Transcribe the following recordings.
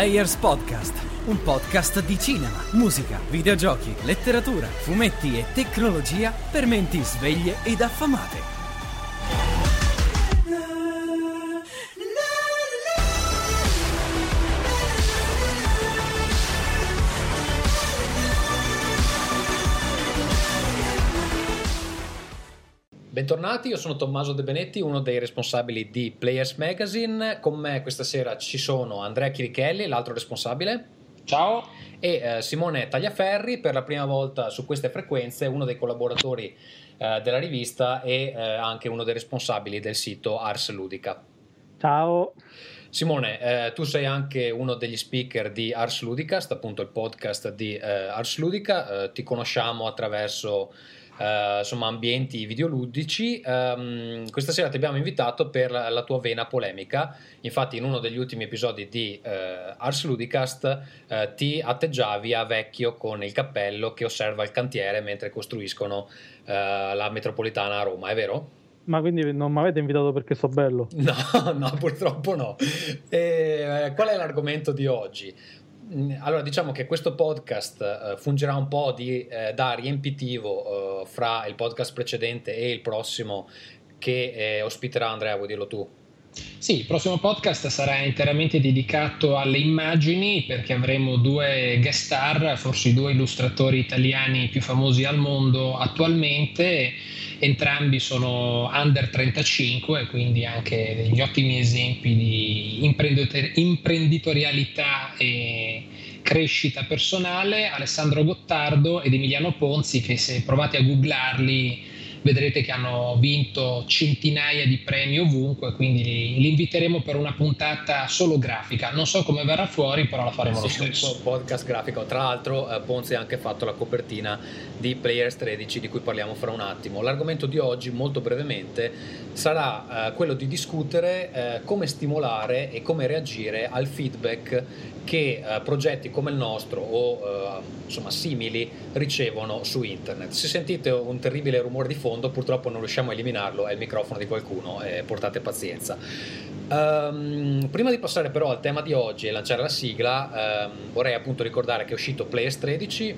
Players Podcast, un podcast di cinema, musica, videogiochi, letteratura, fumetti e tecnologia per menti sveglie ed affamate. Bentornati, io sono Tommaso De Benetti, uno dei responsabili di Players Magazine. Con me questa sera ci sono Andrea Chirichelli, l'altro responsabile. Ciao. E eh, Simone Tagliaferri, per la prima volta su queste frequenze, uno dei collaboratori eh, della rivista e eh, anche uno dei responsabili del sito Ars Ludica. Ciao. Simone, eh, tu sei anche uno degli speaker di Ars Ludicast, appunto il podcast di eh, Ars Ludica. Eh, ti conosciamo attraverso Uh, insomma, ambienti videoludici. Um, questa sera ti abbiamo invitato per la, la, tua vena polemica. Infatti, in uno degli ultimi episodi di uh, Ars Ludicast uh, ti atteggiavi a vecchio con il cappello che osserva il cantiere mentre costruiscono la metropolitana a Roma, è vero? Ma quindi non mi avete invitato perché so bello? No, no, purtroppo no. E, qual è l'argomento di oggi? Allora, diciamo che questo podcast uh, fungerà un po' di, uh, da riempitivo uh, fra il podcast precedente e il prossimo che eh, ospiterà Andrea, vuoi dirlo tu? Sì, il prossimo podcast sarà interamente dedicato alle immagini perché avremo due guest star, forse i due illustratori italiani più famosi al mondo attualmente. Entrambi sono under 35, quindi anche degli ottimi esempi di imprenditorialità e crescita personale. Alessandro Gottardo ed Emiliano Ponzi, che se provate a googlarli vedrete che hanno vinto centinaia di premi ovunque, quindi li, li, inviteremo per una puntata solo grafica. Non so come verrà fuori, però la faremo sì, lo stesso. Un podcast grafico. Tra l'altro, eh, Ponzi ha anche fatto la copertina di Players 13, di cui parliamo fra un attimo. L'argomento di oggi, molto brevemente, sarà eh, quello di discutere eh, come stimolare e come reagire al feedback che eh, progetti come il nostro o eh, insomma simili ricevono su internet. Se sentite un terribile rumore di fondo, purtroppo non riusciamo a eliminarlo, è il microfono di qualcuno, portate pazienza. Um, prima di passare però al tema di oggi e lanciare la sigla, um, vorrei appunto ricordare che è uscito Players 13,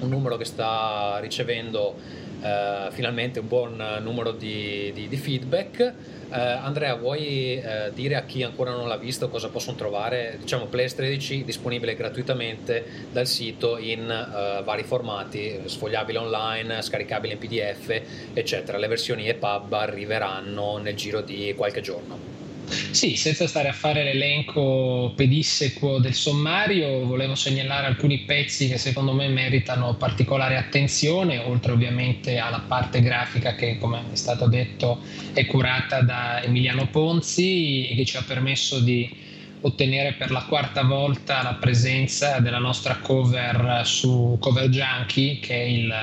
un numero che sta ricevendo uh, finalmente un buon numero di, di, di feedback. Uh, Andrea, vuoi uh, dire a chi ancora non l'ha visto cosa possono trovare? Diciamo Players 13 disponibile gratuitamente dal sito in uh, vari formati, sfogliabile online, scaricabile in PDF, eccetera. Le versioni EPUB arriveranno nel giro di qualche giorno. Sì, senza stare a fare l'elenco pedissequo del sommario, volevo segnalare alcuni pezzi che secondo me meritano particolare attenzione, oltre ovviamente alla parte grafica che, come è stato detto, è curata da Emiliano Ponzi e che ci ha permesso di ottenere per la quarta volta la presenza della nostra cover su Cover Junkie, che è il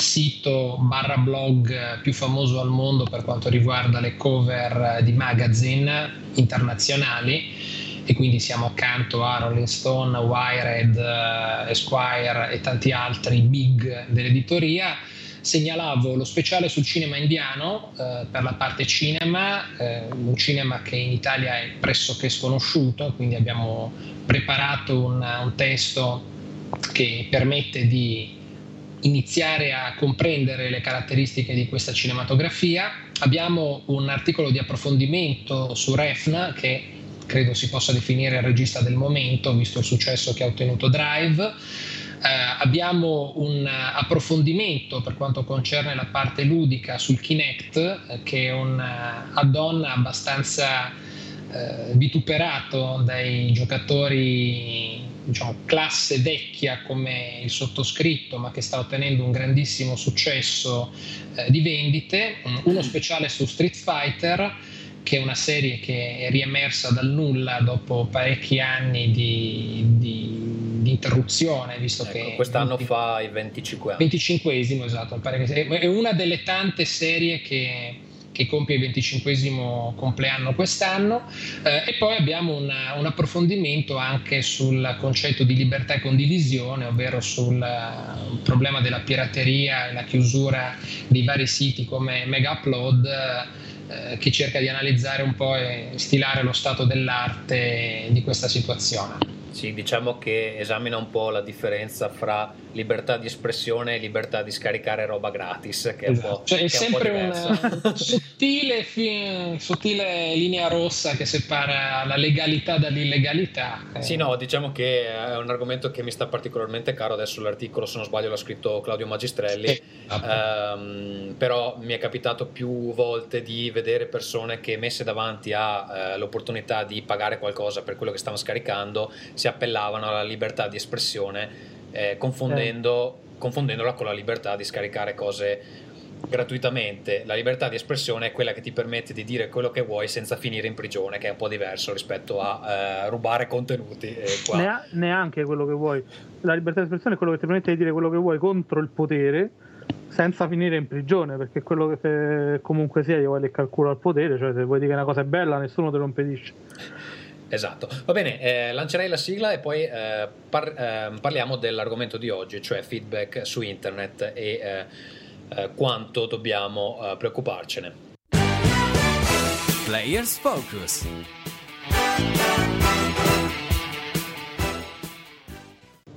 sito barra blog più famoso al mondo per quanto riguarda le cover di magazine internazionali e quindi siamo accanto a Rolling Stone, Wired, eh, Esquire e tanti altri big dell'editoria. Segnalavo lo speciale sul cinema indiano eh, per la parte cinema, eh, un cinema che in Italia è pressoché sconosciuto, quindi abbiamo preparato un, un testo che permette di iniziare a comprendere le caratteristiche di questa cinematografia. Abbiamo un articolo di approfondimento su Refna che credo si possa definire il regista del momento, visto il successo che ha ottenuto Drive. Eh, abbiamo un approfondimento per quanto concerne la parte ludica sul Kinect, eh, che è un uh, add-on abbastanza eh, vituperato dai giocatori diciamo, classe vecchia come il sottoscritto, ma che sta ottenendo un grandissimo successo eh, di vendite, uno speciale su Street Fighter, che è una serie che è riemersa dal nulla dopo parecchi anni di, di, di interruzione, visto ecco, che... Quest'anno 20, fa i 25 anni. 25esimo, esatto, è una delle tante serie che che compie il 25 compleanno quest'anno eh, e poi abbiamo una, un approfondimento anche sul concetto di libertà e condivisione, ovvero sul uh, problema della pirateria e la chiusura di vari siti come Mega Upload eh, che cerca di analizzare un po' e stilare lo stato dell'arte di questa situazione. Sì, diciamo che esamina un po' la differenza fra libertà di espressione e libertà di scaricare roba gratis, che è, esatto. un po', cioè, è sempre un una sottile, sottile, linea rossa che separa la legalità dall'illegalità. Sì, no, diciamo che è un argomento che mi sta particolarmente caro. Adesso l'articolo, se non sbaglio, l'ha scritto Claudio Magistrelli. Sì. Um, però mi è capitato più volte di vedere persone che messe davanti all'opportunità uh, di pagare qualcosa per quello che stavano scaricando si appellavano alla libertà di espressione eh, confondendo, eh. confondendola con la libertà di scaricare cose gratuitamente. La libertà di espressione è quella che ti permette di dire quello che vuoi senza finire in prigione, che è un po' diverso rispetto a eh, rubare contenuti. Nea- neanche quello che vuoi. La libertà di espressione è quello che ti permette di dire quello che vuoi contro il potere senza finire in prigione, perché quello che comunque sia io vuoi le calcolo al potere, cioè se vuoi dire che una cosa è bella nessuno te lo impedisce. Esatto, va bene, eh, lancerei la sigla e poi eh, par- eh, parliamo dell'argomento di oggi, cioè feedback su internet e eh, eh, quanto dobbiamo eh, preoccuparcene. Players Focus.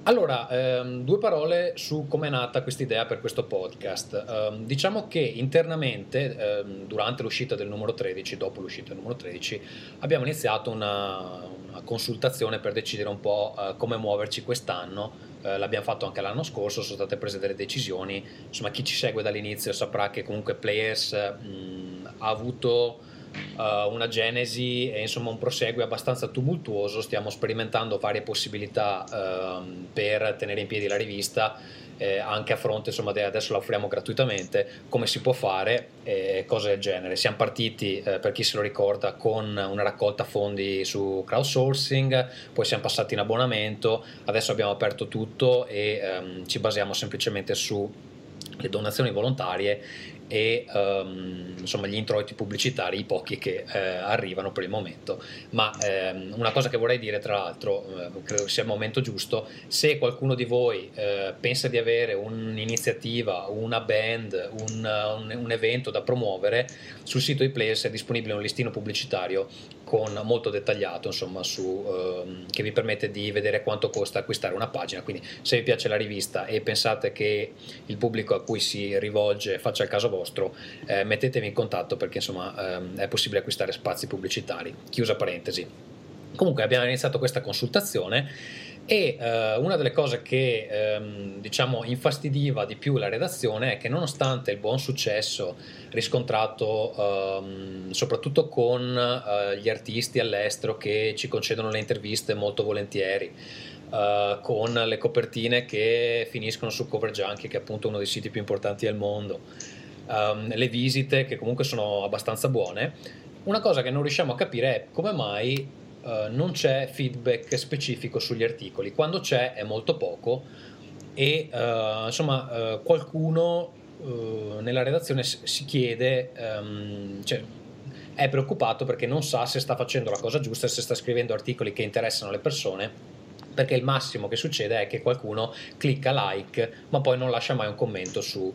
Allora, ehm, due parole su come è nata questa idea per questo podcast. Um, diciamo che internamente, ehm, durante l'uscita del numero 13, dopo l'uscita del numero 13, abbiamo iniziato una, una consultazione per decidere un po' eh, come muoverci quest'anno. Eh, l'abbiamo fatto anche l'anno scorso, sono state prese delle decisioni. Insomma, chi ci segue dall'inizio saprà che comunque Players mh, ha avuto uh, una genesi e insomma un prosegue abbastanza tumultuoso, stiamo sperimentando varie possibilità uh, per tenere in piedi la rivista. Eh, anche a fronte, insomma, adesso la offriamo gratuitamente, come si può fare, eh, cose del genere. Siamo partiti, eh, per chi se lo ricorda, con una raccolta fondi su crowdsourcing, poi siamo passati in abbonamento, adesso abbiamo aperto tutto e ehm, ci basiamo semplicemente su le donazioni volontarie e um, insomma gli introiti pubblicitari, i pochi che eh, arrivano per il momento. Ma ehm, una cosa che vorrei dire, tra l'altro, eh, credo sia il momento giusto, se qualcuno di voi eh, pensa di avere un'iniziativa, una band, un, un, un, evento da promuovere, sul sito di Players è disponibile un listino pubblicitario con molto dettagliato, insomma, su, ehm, che vi permette di vedere quanto costa acquistare una pagina. Quindi se vi piace la rivista e pensate che il pubblico a cui si rivolge faccia il caso vostro, eh, mettetevi in contatto perché insomma ehm, è possibile acquistare spazi pubblicitari. Chiusa parentesi. Comunque abbiamo iniziato questa consultazione e eh, una delle cose che ehm, diciamo infastidiva di più la redazione è che nonostante il buon successo riscontrato ehm, soprattutto con eh, gli artisti all'estero che ci concedono le interviste molto volentieri, Uh, con le copertine che finiscono su Cover Junkie, che è appunto uno dei siti più importanti al mondo, um, le visite che comunque sono abbastanza buone. Una cosa che non riusciamo a capire è come mai uh, non c'è feedback specifico sugli articoli. Quando c'è è molto poco e uh, insomma qualcuno nella redazione si chiede, um, cioè, è preoccupato perché non sa se sta facendo la cosa giusta, se sta scrivendo articoli che interessano le persone perché il massimo che succede è che qualcuno clicca like ma poi non lascia mai un commento su,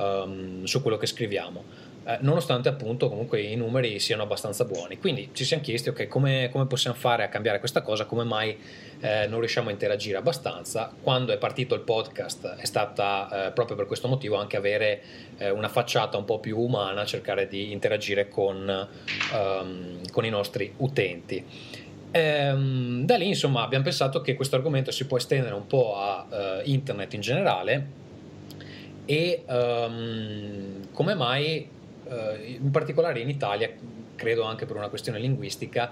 um, su quello che scriviamo. Eh, nonostante appunto comunque i numeri siano abbastanza buoni. Quindi ci siamo chiesti ok come, come possiamo fare a cambiare questa cosa, come mai eh, non riusciamo a interagire abbastanza. Quando è partito il podcast è stata eh, proprio per questo motivo anche avere eh, una facciata un po' più umana, cercare di interagire con, um, con i nostri utenti. Ehm, da lì, insomma, abbiamo pensato che questo argomento si può estendere un po' a uh, internet in generale e um, come mai, uh, in particolare in Italia, credo anche per una questione linguistica,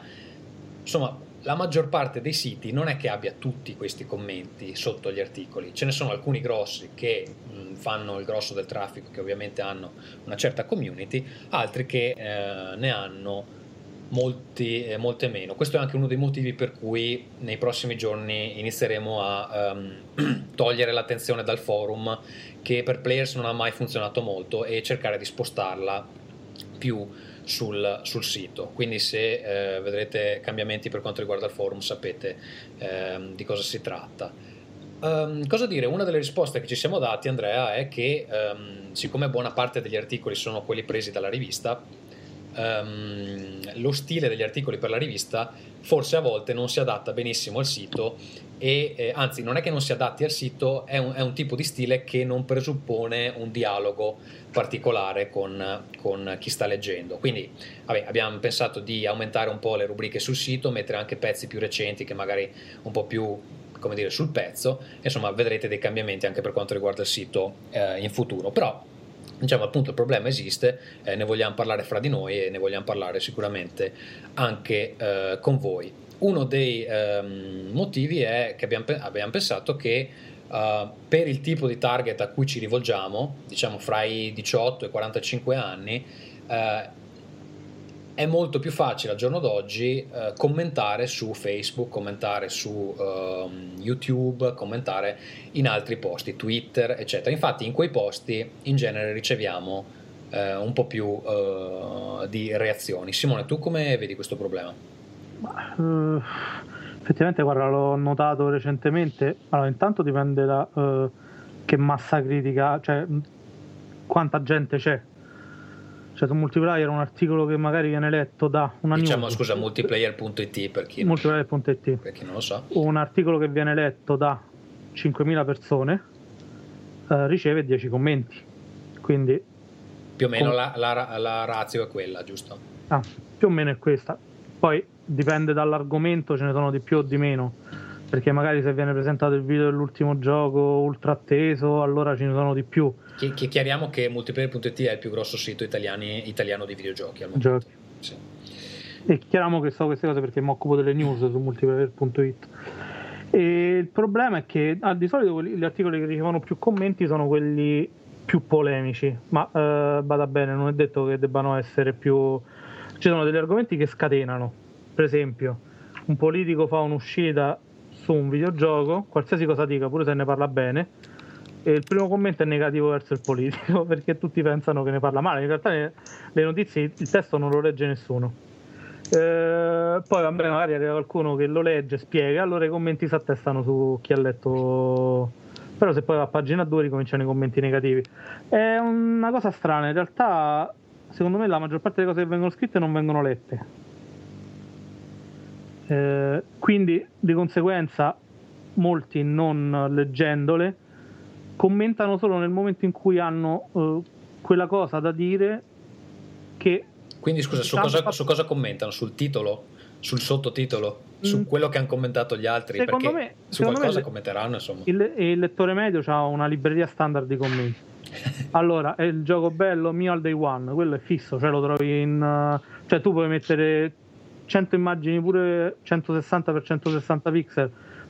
insomma, la maggior parte dei siti non è che abbia tutti questi commenti sotto gli articoli, ce ne sono alcuni grossi che mh, fanno il grosso del traffico, che ovviamente hanno una certa community, altri che eh, ne hanno molti, eh, molte meno. Questo è anche uno dei motivi per cui nei prossimi giorni inizieremo a um, togliere l'attenzione dal forum che per players non ha mai funzionato molto e cercare di spostarla più sul, sul sito. Quindi se eh, vedrete cambiamenti per quanto riguarda il forum sapete eh, di cosa si tratta. Um, cosa dire? Una delle risposte che ci siamo dati, Andrea, è che um, siccome buona parte degli articoli sono quelli presi dalla rivista, um, lo stile degli articoli per la rivista forse a volte non si adatta benissimo al sito e eh, anzi non è che non si adatti al sito, è un, è un, tipo di stile che non presuppone un dialogo particolare con, con chi sta leggendo. Quindi vabbè, abbiamo pensato di aumentare un po' le rubriche sul sito, mettere anche pezzi più recenti che magari un po' più come dire, sul pezzo, insomma vedrete dei cambiamenti anche per quanto riguarda il sito eh, in futuro. Però diciamo appunto il problema esiste, eh, ne vogliamo parlare fra di noi e ne vogliamo parlare sicuramente anche eh, con voi. Uno dei ehm, motivi è che abbiamo, abbiamo pensato che uh, per il tipo di target a cui ci rivolgiamo, diciamo fra i 18 e i 45 anni, uh, è molto più facile al giorno d'oggi uh, commentare su Facebook, commentare su uh, YouTube, commentare in altri posti, Twitter, eccetera. Infatti in quei posti in genere riceviamo uh, un po' più di reazioni. Simone, tu come vedi questo problema? Uh, effettivamente, guarda, l'ho notato recentemente. Allora, intanto dipende da uh, che massa critica, cioè quanta gente c'è. Cioè, su multiplayer un articolo che magari viene letto da una diciamo, news. scusa, multiplayer.it per chi, multiplayer.it. per chi non lo sa. Un articolo che viene letto da 5.000 persone uh, riceve 10 commenti. Quindi più o meno com- la, la, la razio è quella, giusto? Ah, più o meno è questa. Poi dipende dall'argomento, ce ne sono di più o di meno. Perché magari se viene presentato il video dell'ultimo gioco ultra atteso, allora ce ne sono di più. Chi, chiariamo che multiplayer.it è il più grosso sito italiani, italiano di videogiochi al momento. Sì. E chiariamo che so queste cose perché mi occupo delle news su multiplayer.it. E il problema è che ah, di solito gli articoli che ricevono più commenti sono quelli più polemici, ma eh, vada bene, non è detto che debbano essere più ci sono degli argomenti che scatenano. Per esempio, un politico fa un'uscita su un videogioco, qualsiasi cosa dica, pure se ne parla bene, il primo commento è negativo verso il politico perché tutti pensano che ne parla male. In realtà le notizie, il testo non lo legge nessuno. Eh, poi vabbè, magari arriva qualcuno che lo legge, spiega, allora i commenti si attestano su chi ha letto. Però se poi va a pagina 2 ricominciano i commenti negativi. È una cosa strana, in realtà secondo me la maggior parte delle cose che vengono scritte non vengono lette. Eh, quindi di conseguenza molti non leggendole commentano solo nel momento in cui hanno eh, quella cosa da dire che... Quindi scusa, su cosa, fatto... su cosa commentano? Sul titolo? Sul sottotitolo? Su mm. quello che hanno commentato gli altri? Secondo Perché me, su qualcosa me commenteranno insomma. Il, il lettore medio ha una libreria standard di commenti allora, è il gioco bello mio al day one, quello è fisso, cioè lo trovi in... Uh, cioè tu puoi mettere 100 immagini pure 160 x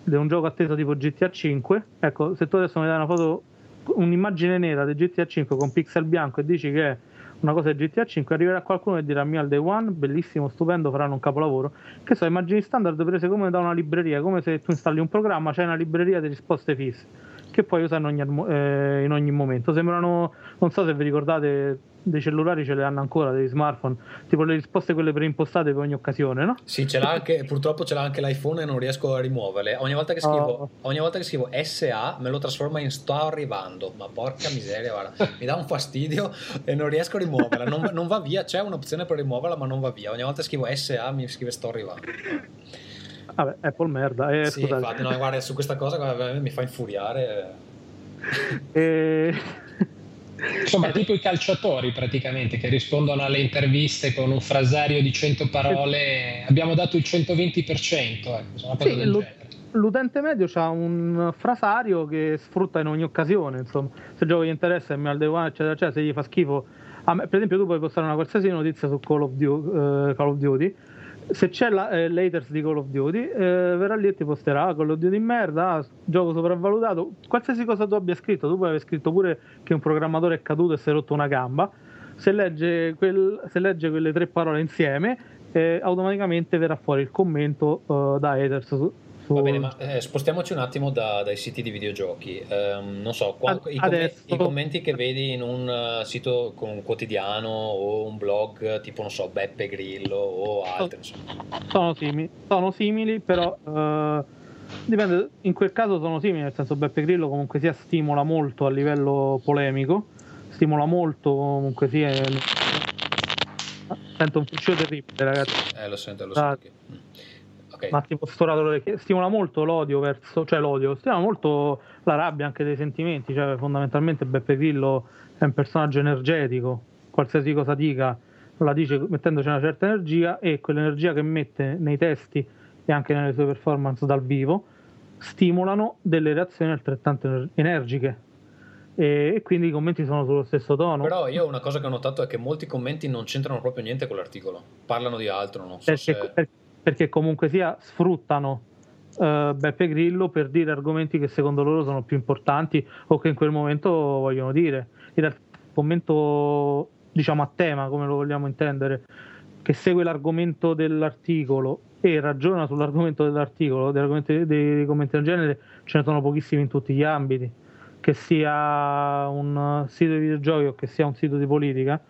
160 pixel di un gioco atteso tipo GTA 5. Ecco, se tu adesso mi dai una foto, un'immagine nera di GTA 5 con pixel bianco e dici che è una cosa di GTA 5, arriverà qualcuno e dirà mio al day one, bellissimo, stupendo, faranno un capolavoro. Che so, immagini standard prese come da una libreria, come se tu installi un programma, c'è una libreria di risposte fisse che in ogni, eh, in ogni momento. Sembrano, non so se vi ricordate, dei cellulari ce le hanno ancora, dei smartphone, tipo le risposte quelle preimpostate per ogni occasione, no? Sì, ce l'ha anche, purtroppo ce l'ha anche l'iPhone e non riesco a rimuoverle. Ogni volta che scrivo, oh. ogni volta che scrivo SA me lo trasforma in sto arrivando, ma porca miseria, guarda, mi dà un fastidio e non riesco a rimuoverla, non, non va via, c'è un'opzione per rimuoverla ma non va via. Ogni volta che scrivo SA mi scrive sto arrivando. Vabbè, Apple merda. Eh, sì, infatti, no, guarda, su questa cosa guarda, mi fa infuriare. E... Insomma, tipo i calciatori praticamente che rispondono alle interviste con un frasario di 100 parole. Abbiamo dato il 120%. Ecco, sì, lo, l'utente medio ha un frasario che sfrutta in ogni occasione. Insomma, se il gioco gli interessa, il Day One, eccetera, eccetera, se gli fa schifo. Me, per esempio, tu puoi postare una qualsiasi notizia su Call of Duty, uh, Call of Duty se c'è la, eh, l'haters di Call of Duty, eh, verrà lì e ti posterà. Ah, Call of Duty in merda, ah, gioco sopravvalutato, qualsiasi cosa tu abbia scritto, tu puoi aver scritto pure che un programmatore è caduto e si è rotto una gamba, se legge, quel, se legge quelle tre parole insieme, eh, automaticamente verrà fuori il commento uh, da haters Va bene, ma eh, spostiamoci un attimo da, dai siti di videogiochi. Um, non so, qua, i, commenti, i, commenti, che vedi in un uh, sito con un quotidiano o un blog tipo, non so, Beppe Grillo o altri. Sono simili, sono simili però uh, dipende, in quel caso sono simili, nel senso Beppe Grillo comunque sia stimola molto a livello polemico, stimola molto comunque sia Sento un fruscio terribile, ragazzi. Eh, lo sento, lo sento. Che... Okay. Ma tipo storato l'orecchio. Stimola molto l'odio verso, cioè l'odio, stimola molto la rabbia anche dei sentimenti. Cioè, fondamentalmente Beppe Grillo è un personaggio energetico, qualsiasi cosa dica la dice mettendoci una certa energia e quell'energia che mette nei testi e anche nelle sue performance dal vivo stimolano delle reazioni altrettanto energiche e, quindi i commenti sono sullo stesso tono. Però io una cosa che ho notato è che molti commenti non c'entrano proprio niente con l'articolo, parlano di altro, non so perché, se... perché comunque sia sfruttano uh, Beppe Grillo per dire argomenti che secondo loro sono più importanti o che in quel momento vogliono dire. In realtà il commento diciamo a tema, come lo vogliamo intendere, che segue l'argomento dell'articolo e ragiona sull'argomento dell'articolo, dei commenti del genere, ce ne sono pochissimi in tutti gli ambiti che sia un sito di videogiochi o che sia un sito di politica,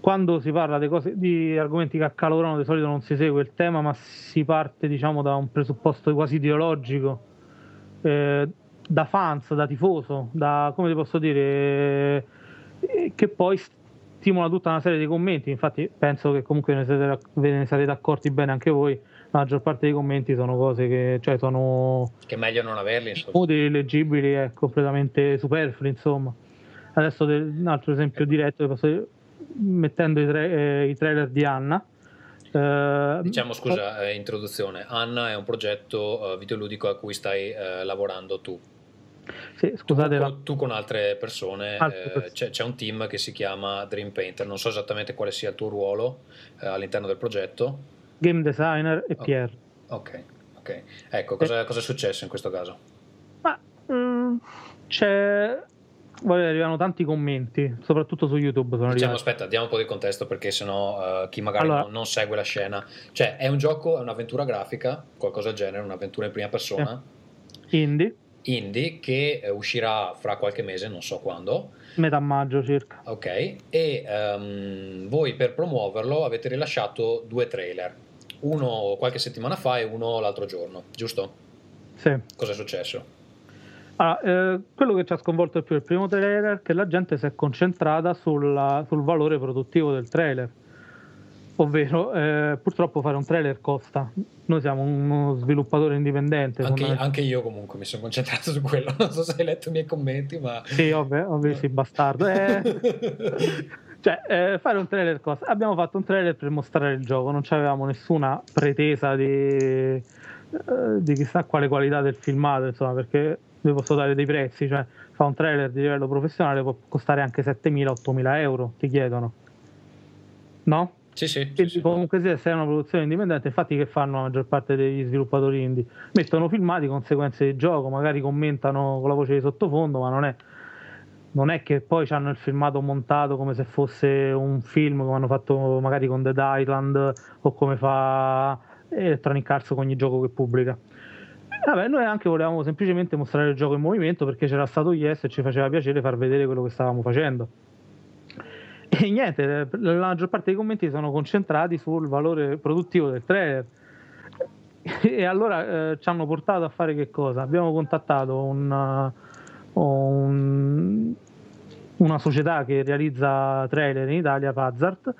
quando si parla di, cose, di argomenti che accalorano, di solito non si segue il tema, ma si parte diciamo, da un presupposto quasi ideologico, eh, da fans, da tifoso, da come ti posso dire, eh, che poi stimola tutta una serie di commenti. Infatti, penso che comunque ne siete, ve ne sarete accorti bene anche voi la maggior parte dei commenti sono cose che cioè sono che è meglio non averli insomma. utili, leggibili e completamente superflui insomma adesso un altro esempio diretto posso, mettendo i, tra- eh, i, trailer di Anna eh, diciamo scusa eh, introduzione Anna è un progetto uh, videoludico a cui stai uh, lavorando tu sì, scusate tu, la... tu, con altre persone, altre persone. Eh, c'è, c'è, un team che si chiama Dream Painter non so esattamente quale sia il tuo ruolo eh, all'interno del progetto game designer e PR. Ok, ok. Ecco, cosa, eh. cosa è successo in questo caso? Ma mm, c'è arrivano tanti commenti, soprattutto su YouTube. Sono diciamo, aspetta, diamo un po' di contesto perché sennò uh, chi magari allora, non, non, segue la scena. Cioè, è un gioco, è un'avventura grafica, qualcosa del genere, un'avventura in prima persona. Eh. Indie. Indie che uh, uscirà fra qualche mese, non so quando. Metà maggio circa. Ok, e um, voi per promuoverlo avete rilasciato due trailer uno qualche settimana fa e uno l'altro giorno, giusto? Sì. Cosa è successo? Allora, eh, quello che ci ha sconvolto di più il primo trailer è che la gente si è concentrata sulla, sul valore produttivo del trailer. Ovvero, eh, purtroppo fare un trailer costa. Noi siamo uno sviluppatore indipendente. Anche, anche, io comunque mi sono concentrato su quello. Non so se hai letto i miei commenti, ma... Sì, ovvio, ovvio sì, bastardo. Eh... Cioè, eh, fare un trailer costa. Abbiamo fatto un trailer per mostrare il gioco, non avevamo nessuna pretesa di, eh, di chissà quale qualità del filmato, insomma, perché vi posso dare dei prezzi, cioè fa un trailer di livello professionale può costare anche 7.000-8.000 euro, ti chiedono. No? Sì, sì. Quindi sì, comunque sia, se è una produzione indipendente, infatti che fanno la maggior parte degli sviluppatori indie? Mettono filmati, conseguenze di gioco, magari commentano con la voce di sottofondo, ma non è non è che poi hanno il filmato montato come se fosse un film come hanno fatto magari con Dead Island o come fa Electronic Arts con ogni gioco che pubblica. Vabbè, noi anche volevamo semplicemente mostrare il gioco in movimento perché c'era stato Yes e ci faceva piacere far vedere quello che stavamo facendo. E niente, la maggior parte dei commenti sono concentrati sul valore produttivo del trailer. E allora eh, ci hanno portato a fare che cosa? Abbiamo contattato un un, una società che realizza trailer in Italia, Pazart,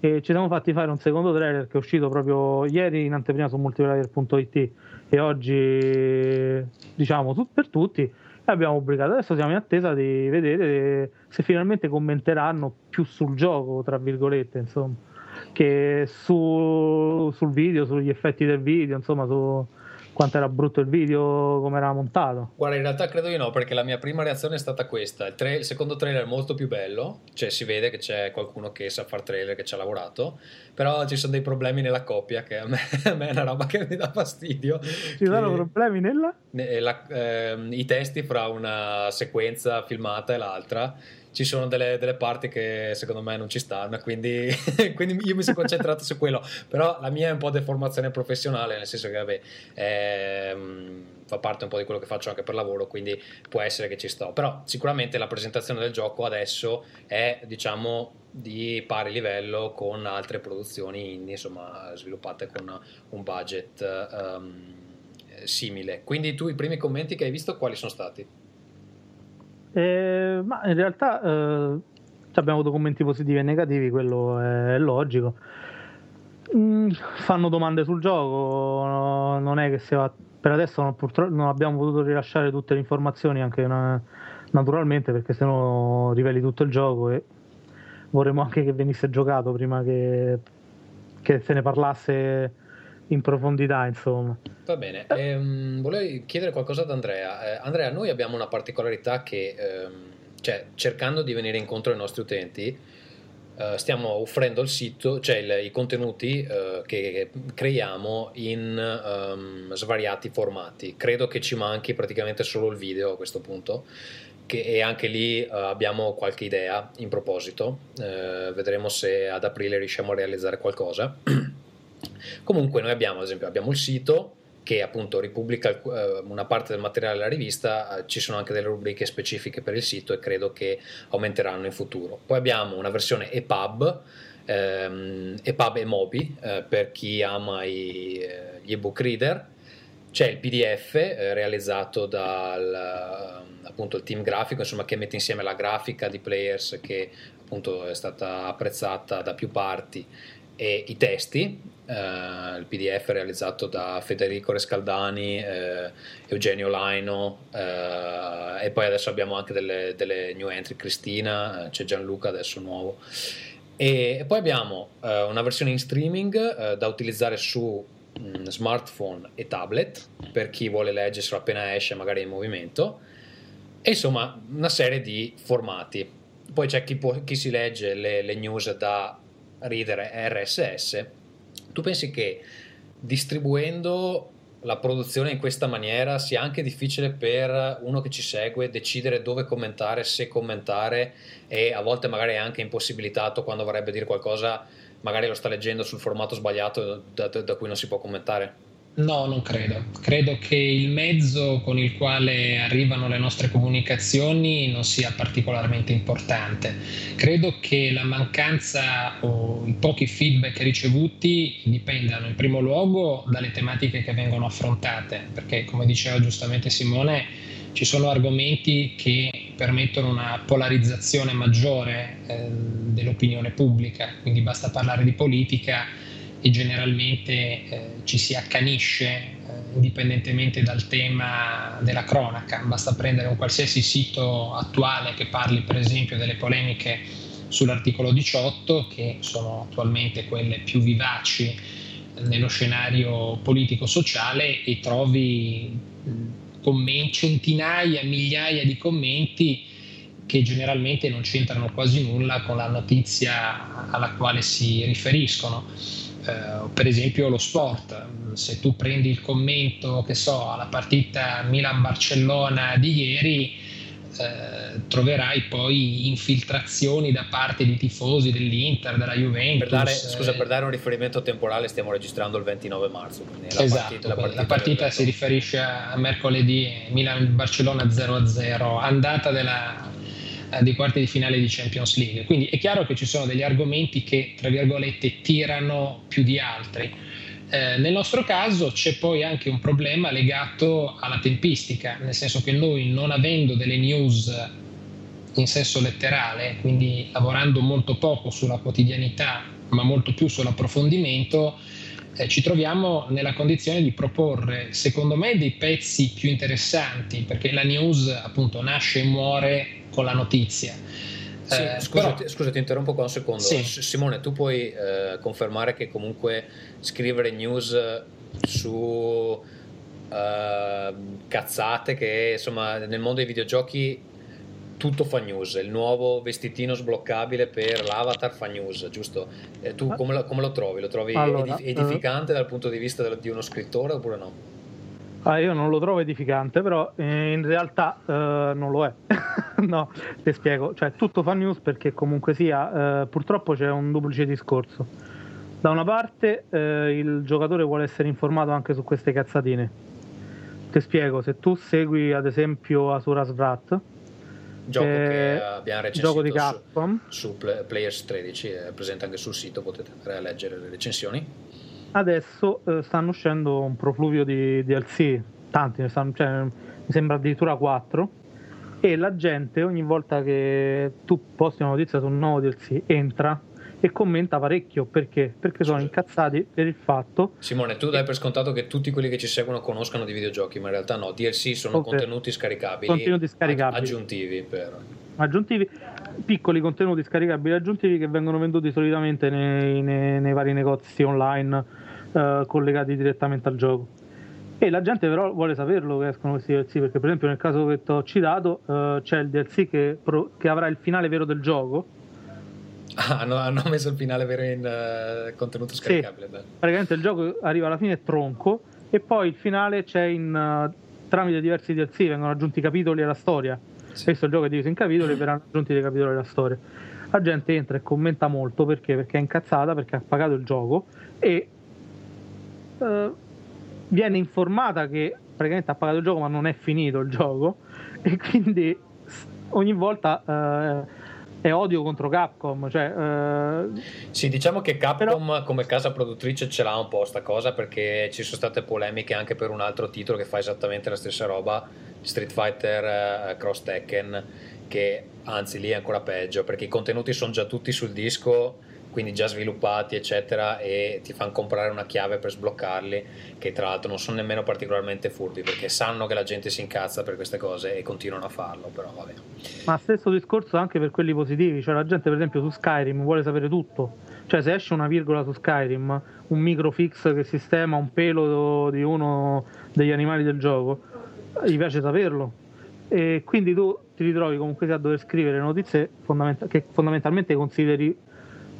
e ci siamo fatti fare un secondo trailer che è uscito proprio ieri in anteprima su multiplayer.it e oggi diciamo tu, per tutti abbiamo pubblicato adesso siamo in attesa di vedere se finalmente commenteranno più sul gioco tra virgolette insomma che su, sul video sugli effetti del video insomma su, quanto era brutto il video, come era montato. Guarda, in realtà credo di no, perché la mia prima reazione è stata questa. Il, tra- il, secondo trailer è molto più bello, cioè si vede che c'è qualcuno che sa fare trailer, che ci ha lavorato, però ci sono dei problemi nella coppia, che a me, a me è una roba che mi dà fastidio. Ci sono problemi nella? La, eh, I testi fra una sequenza filmata e l'altra ci sono delle, delle, parti che secondo me non ci stanno, quindi, quindi, io mi sono concentrato su quello. Però la mia è un po' deformazione professionale, nel senso che vabbè, ehm, fa parte un po' di quello che faccio anche per lavoro, quindi può essere che ci sto. Però sicuramente la presentazione del gioco adesso è, diciamo, di pari livello con altre produzioni indie, insomma, sviluppate con un budget um, simile. Quindi tu i primi commenti che hai visto quali sono stati? Eh, ma in realtà eh, abbiamo avuto commenti positivi e negativi, quello è logico. Mm, fanno domande sul gioco, non è che si va. Per adesso non, purtroppo non abbiamo potuto rilasciare tutte le informazioni, anche naturalmente, perché sennò riveli tutto il gioco e vorremmo anche che venisse giocato prima che, che se ne parlasse in profondità, insomma. Va bene, ehm, volevo chiedere qualcosa ad Andrea. Eh, Andrea, noi abbiamo una particolarità che, ehm, cioè, cercando di venire incontro ai nostri utenti, eh, stiamo offrendo il sito, cioè il, i contenuti eh, che creiamo in um, svariati formati. Credo che ci manchi praticamente solo il video a questo punto. Che, e anche lì uh, abbiamo qualche idea in proposito. Uh, vedremo se ad aprile riusciamo a realizzare qualcosa. Comunque noi abbiamo, ad esempio, abbiamo il sito che appunto ripubblica uh, una parte del materiale della rivista, uh, ci sono anche delle rubriche specifiche per il sito e credo che aumenteranno in futuro. Poi abbiamo una versione EPUB, ehm, EPUB e Mobi uh, per chi ama i, gli ebook reader, c'è il PDF realizzato dal appunto team grafico, insomma che mette insieme la grafica di Players che appunto è stata apprezzata da più parti e i testi, eh, il PDF realizzato da Federico Rescaldani, eh, Eugenio Laino eh, e poi adesso abbiamo anche delle, delle new entry, Cristina, eh, c'è Gianluca adesso nuovo. E, e poi abbiamo eh, una versione in streaming da utilizzare su mh, mm, smartphone e tablet per chi vuole leggerselo appena esce magari in movimento e insomma una serie di formati. Poi c'è chi, può, chi si legge le, le news da reader RSS, tu pensi che distribuendo la produzione in questa maniera sia anche difficile per uno che ci segue decidere dove commentare, se commentare e a volte magari è anche impossibilitato quando vorrebbe dire qualcosa, magari lo sta leggendo sul formato sbagliato da, da cui non si può commentare? No, non credo. Credo che il mezzo con il quale arrivano le nostre comunicazioni non sia particolarmente importante. Credo che la mancanza o i pochi feedback ricevuti dipendano in primo luogo dalle tematiche che vengono affrontate, perché come diceva giustamente Simone, ci sono argomenti che permettono una polarizzazione maggiore eh, dell'opinione pubblica, quindi basta parlare di politica e generalmente eh, ci si accanisce eh, indipendentemente dal tema della cronaca. Basta prendere un qualsiasi sito attuale che parli per esempio delle polemiche sull'articolo 18, che sono attualmente quelle più vivaci nello scenario politico-sociale e trovi commenti, centinaia, migliaia di commenti che generalmente non c'entrano quasi nulla con la notizia alla quale si riferiscono eh, per esempio lo sport, se tu prendi il commento, che so, alla partita Milan-Barcellona di ieri, eh, troverai poi infiltrazioni da parte di tifosi dell'Inter, della Juventus. Per dare, scusa, per dare un riferimento temporale, stiamo registrando il 29 marzo. La esatto, partita, la partita, la partita si riferisce a mercoledì Milan-Barcellona 0-0, andata della eh, dei quarti di finale di Champions League. Quindi è chiaro che ci sono degli argomenti che, tra virgolette, tirano più di altri. Eh, nel nostro caso c'è poi anche un problema legato alla tempistica, nel senso che noi non avendo delle news in senso letterale, quindi lavorando molto poco sulla quotidianità, ma molto più sull'approfondimento, eh, ci troviamo nella condizione di proporre, secondo me, dei pezzi più interessanti, perché la news appunto nasce e muore con la notizia. Sì, eh, scusa, però... scusa, ti interrompo qua un secondo. Sì. Simone, tu puoi eh, confermare che comunque scrivere news su eh, cazzate che insomma nel mondo dei videogiochi tutto fa news, il nuovo vestitino sbloccabile per l'avatar fa news, giusto? Eh, tu come lo, come lo, trovi? Lo trovi allora, edificante uh, dal punto di vista di uno scrittore oppure no? Ah, io non lo trovo edificante, però eh, in realtà uh, non lo è. no, ti spiego. Cioè, tutto fa news perché comunque sia, uh, purtroppo c'è un duplice discorso. Da una parte il giocatore vuole essere informato anche su queste cazzatine. Ti spiego, se tu segui ad esempio Asura Svrat, gioco eh, che abbiamo recensito di Capcom. su, su Players 13, è presente anche sul sito, potete andare a leggere le recensioni. Adesso eh, stanno uscendo un profluvio di DLC, tanti, stanno, cioè, mi sembra addirittura 4, e la gente ogni volta che tu posti una notizia su un nuovo DLC entra e commenta parecchio perché? Perché sono incazzati per il fatto. Simone, tu dai per scontato che tutti quelli che ci seguono conoscano di videogiochi, ma in realtà no. DLC sono okay. contenuti scaricabili, contenuti scaricabili aggiuntivi per aggiuntivi, piccoli contenuti scaricabili aggiuntivi che vengono venduti solitamente nei, nei, nei vari negozi online eh, collegati direttamente al gioco. E la gente però vuole saperlo che escono questi DLC, perché per esempio nel caso che ti ho citato eh, c'è il DLC che, pro, che avrà il finale vero del gioco, Ah, hanno, hanno, messo il finale vero in uh, contenuto scaricabile. Sì, praticamente il gioco arriva alla fine tronco e poi il finale c'è in uh, tramite diversi DLC, vengono aggiunti capitoli alla storia. Sì. Questo gioco è diviso in capitoli e verranno aggiunti dei capitoli alla storia. La gente entra e commenta molto perché? Perché è incazzata, perché ha pagato il gioco e uh, viene informata che praticamente ha pagato il gioco ma non è finito il gioco e quindi ogni volta è odio contro Capcom. Cioè, uh... Sì, diciamo che Capcom Però... come casa produttrice ce l'ha un po' sta cosa perché ci sono state polemiche anche per un altro titolo che fa esattamente la stessa roba, Street Fighter uh, Cross Tekken, che anzi lì è ancora peggio perché i contenuti sono già tutti sul disco quindi già sviluppati eccetera e ti fanno comprare una chiave per sbloccarli che tra l'altro non sono nemmeno particolarmente furbi perché sanno che la gente si incazza per queste cose e continuano a farlo però vabbè. Ma stesso discorso anche per quelli positivi cioè la gente per esempio su Skyrim vuole sapere tutto. Cioè se esce una virgola su Skyrim un microfix che sistema un pelo di uno degli animali del gioco gli piace saperlo. E quindi tu ti ritrovi comunque a dover scrivere notizie fondament- che fondamentalmente consideri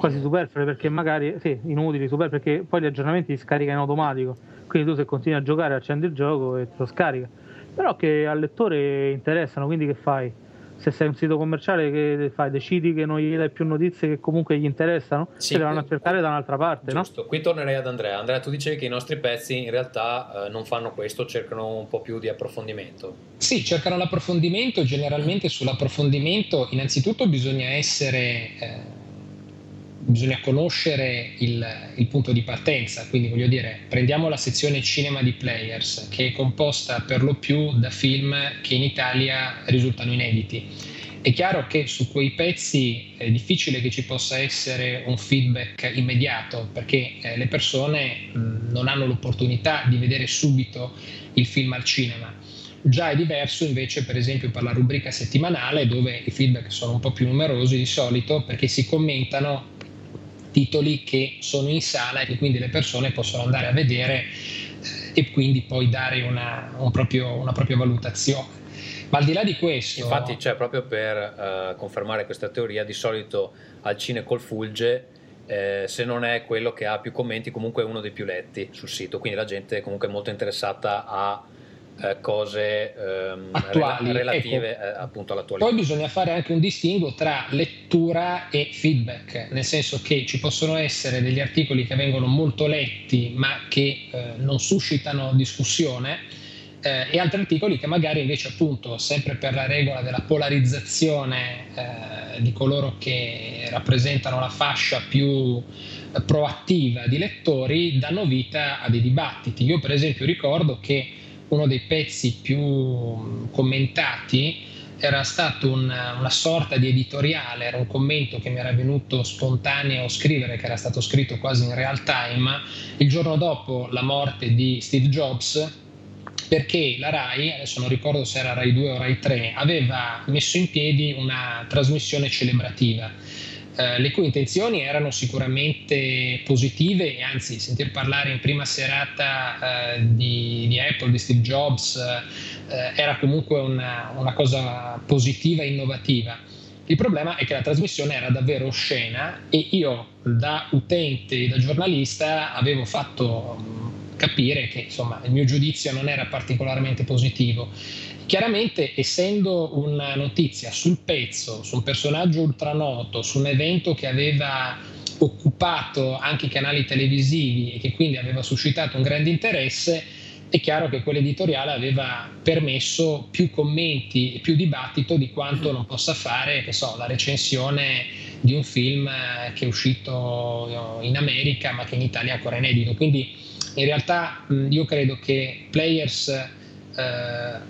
quasi superflue perché magari sì, inutili, super perché poi gli aggiornamenti si scaricano in automatico. Quindi tu se continui a giocare accendi il gioco e te lo scarica. Però che al lettore interessano, quindi che fai? Se sei un sito commerciale che fai? Decidi che non gli dai più notizie che comunque gli interessano, sì, se le vanno a cercare da un'altra parte, giusto. no? Qui tornerei ad Andrea. Andrea, tu dicevi che i nostri pezzi in realtà eh, non fanno questo, cercano un po' più di approfondimento. Sì, cercano l'approfondimento, generalmente sull'approfondimento innanzitutto bisogna essere... Eh, bisogna conoscere il, il, punto di partenza, quindi voglio dire, prendiamo la sezione cinema di Players, che è composta per lo più da film che in Italia risultano inediti. È chiaro che su quei pezzi è difficile che ci possa essere un feedback immediato, perché eh, le persone mh, non hanno l'opportunità di vedere subito il film al cinema. Già è diverso invece per esempio per la rubrica settimanale dove i feedback sono un po' più numerosi di solito perché si commentano titoli che sono in sala e che quindi le persone possono andare a vedere eh, e quindi poi dare una, un proprio, una propria valutazione. Ma al di là di questo... Infatti, cioè, proprio per uh, confermare questa teoria, di solito al Cine col Fulge, eh, se non è quello che ha più commenti, comunque è uno dei più letti sul sito, quindi la gente è comunque molto interessata a eh, cose ehm, attuali relative ecco. eh, appunto all'attualità. Poi bisogna fare anche un distinguo tra lettura e feedback, nel senso che ci possono essere degli articoli che vengono molto letti ma che eh, non suscitano discussione eh, e altri articoli che magari invece appunto sempre per la regola della polarizzazione eh, di coloro che rappresentano la fascia più proattiva di lettori danno vita a dei dibattiti. Io per esempio ricordo che uno dei pezzi più commentati era stato una, una, sorta di editoriale, era un commento che mi era venuto spontaneo scrivere, che era stato scritto quasi in real time, il giorno dopo la morte di Steve Jobs, perché la RAI, adesso non ricordo se era RAI 2 o RAI 3, aveva messo in piedi una trasmissione celebrativa eh, le cui intenzioni erano sicuramente positive e anzi sentir parlare in prima serata eh, di, di, Apple, di Steve Jobs, eh, era comunque una, una cosa positiva e innovativa. Il problema è che la trasmissione era davvero oscena e io da utente da giornalista avevo fatto mm, capire che insomma, il mio giudizio non era particolarmente positivo Chiaramente, essendo una notizia sul pezzo, su un personaggio ultranoto, su un evento che aveva occupato anche i canali televisivi e che quindi aveva suscitato un grande interesse, è chiaro che quell'editoriale aveva permesso più commenti e più dibattito di quanto non possa fare so, la recensione di un film eh, che è uscito in America ma che in Italia è ancora inedito. Quindi in realtà io credo che Players eh,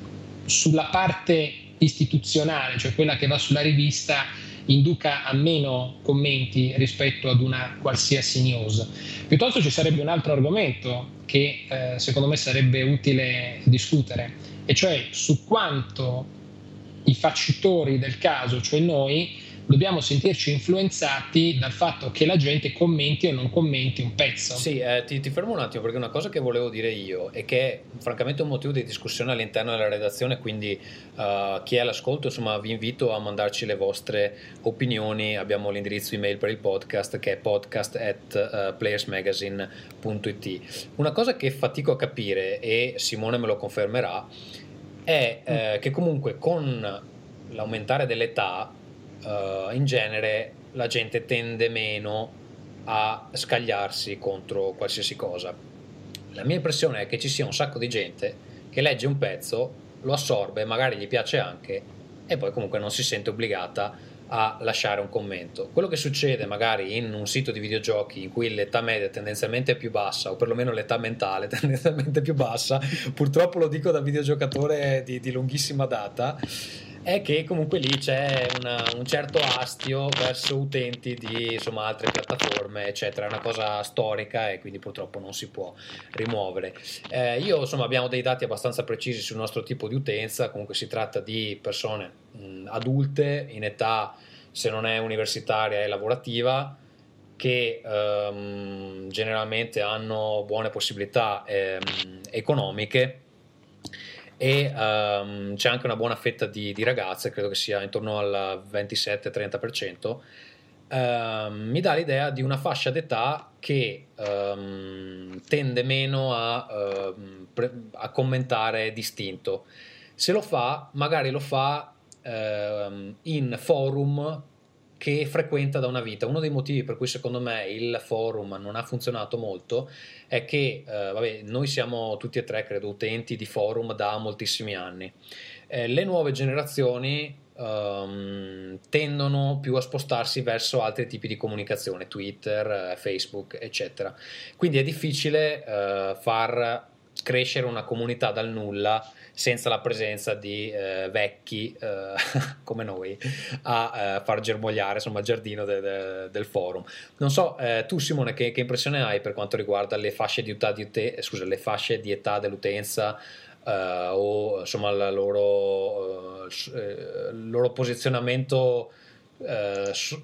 sulla parte istituzionale, cioè quella che va sulla rivista, induca a meno commenti rispetto ad una qualsiasi news. Piuttosto ci sarebbe un altro argomento che eh, secondo me sarebbe utile discutere, e cioè su quanto i faccitori del caso, cioè noi, dobbiamo sentirci influenzati dal fatto che la gente commenti o non commenti un pezzo. Sì, eh, ti, ti, fermo un attimo perché una cosa che volevo dire io e che è francamente un motivo di discussione all'interno della redazione, quindi uh, chi è all'ascolto, insomma, vi invito a mandarci le vostre opinioni. Abbiamo l'indirizzo email per il podcast che è podcast at uh, playersmagazine.it. Una cosa che fatico a capire e Simone me lo confermerà è eh, che comunque con l'aumentare dell'età uh, in genere la gente tende meno a scagliarsi contro qualsiasi cosa. La mia impressione è che ci sia un sacco di gente che legge un pezzo, lo assorbe, magari gli piace anche e poi comunque non si sente obbligata a lasciare un commento. Quello che succede magari in un sito di videogiochi in cui l'età media è tendenzialmente più bassa, o perlomeno l'età mentale è tendenzialmente più bassa, purtroppo lo dico da videogiocatore di, di lunghissima data, è che comunque lì c'è una, un certo astio verso utenti di insomma, altre piattaforme, eccetera. È una cosa storica e quindi purtroppo non si può rimuovere. Eh, io insomma abbiamo dei dati abbastanza precisi sul nostro tipo di utenza, comunque si tratta di persone mh, adulte in età se non è universitaria e lavorativa che ehm, generalmente hanno buone possibilità ehm, economiche e um, c'è anche una buona fetta di, di, ragazze, credo che sia intorno al 27-30%, uh, mi dà l'idea di una fascia d'età che um, tende meno a, uh, pre- a, commentare distinto. Se lo fa, magari lo fa uh, in forum che frequenta da una vita. Uno dei motivi per cui secondo me il forum non ha funzionato molto è che eh, vabbè, noi siamo tutti e tre, credo, utenti di forum da moltissimi anni. Eh, le nuove generazioni um, tendono più a spostarsi verso altri tipi di comunicazione, Twitter, eh, Facebook, eccetera. Quindi è difficile eh, far crescere una comunità dal nulla senza la presenza di eh, vecchi eh, come noi a eh, far germogliare insomma, il giardino de, de, del forum. Non so, eh, tu Simone, che, che, impressione hai per quanto riguarda le fasce di età, di ute- scusa, le fasce di età dell'utenza? Uh, o insomma il loro, loro posizionamento so-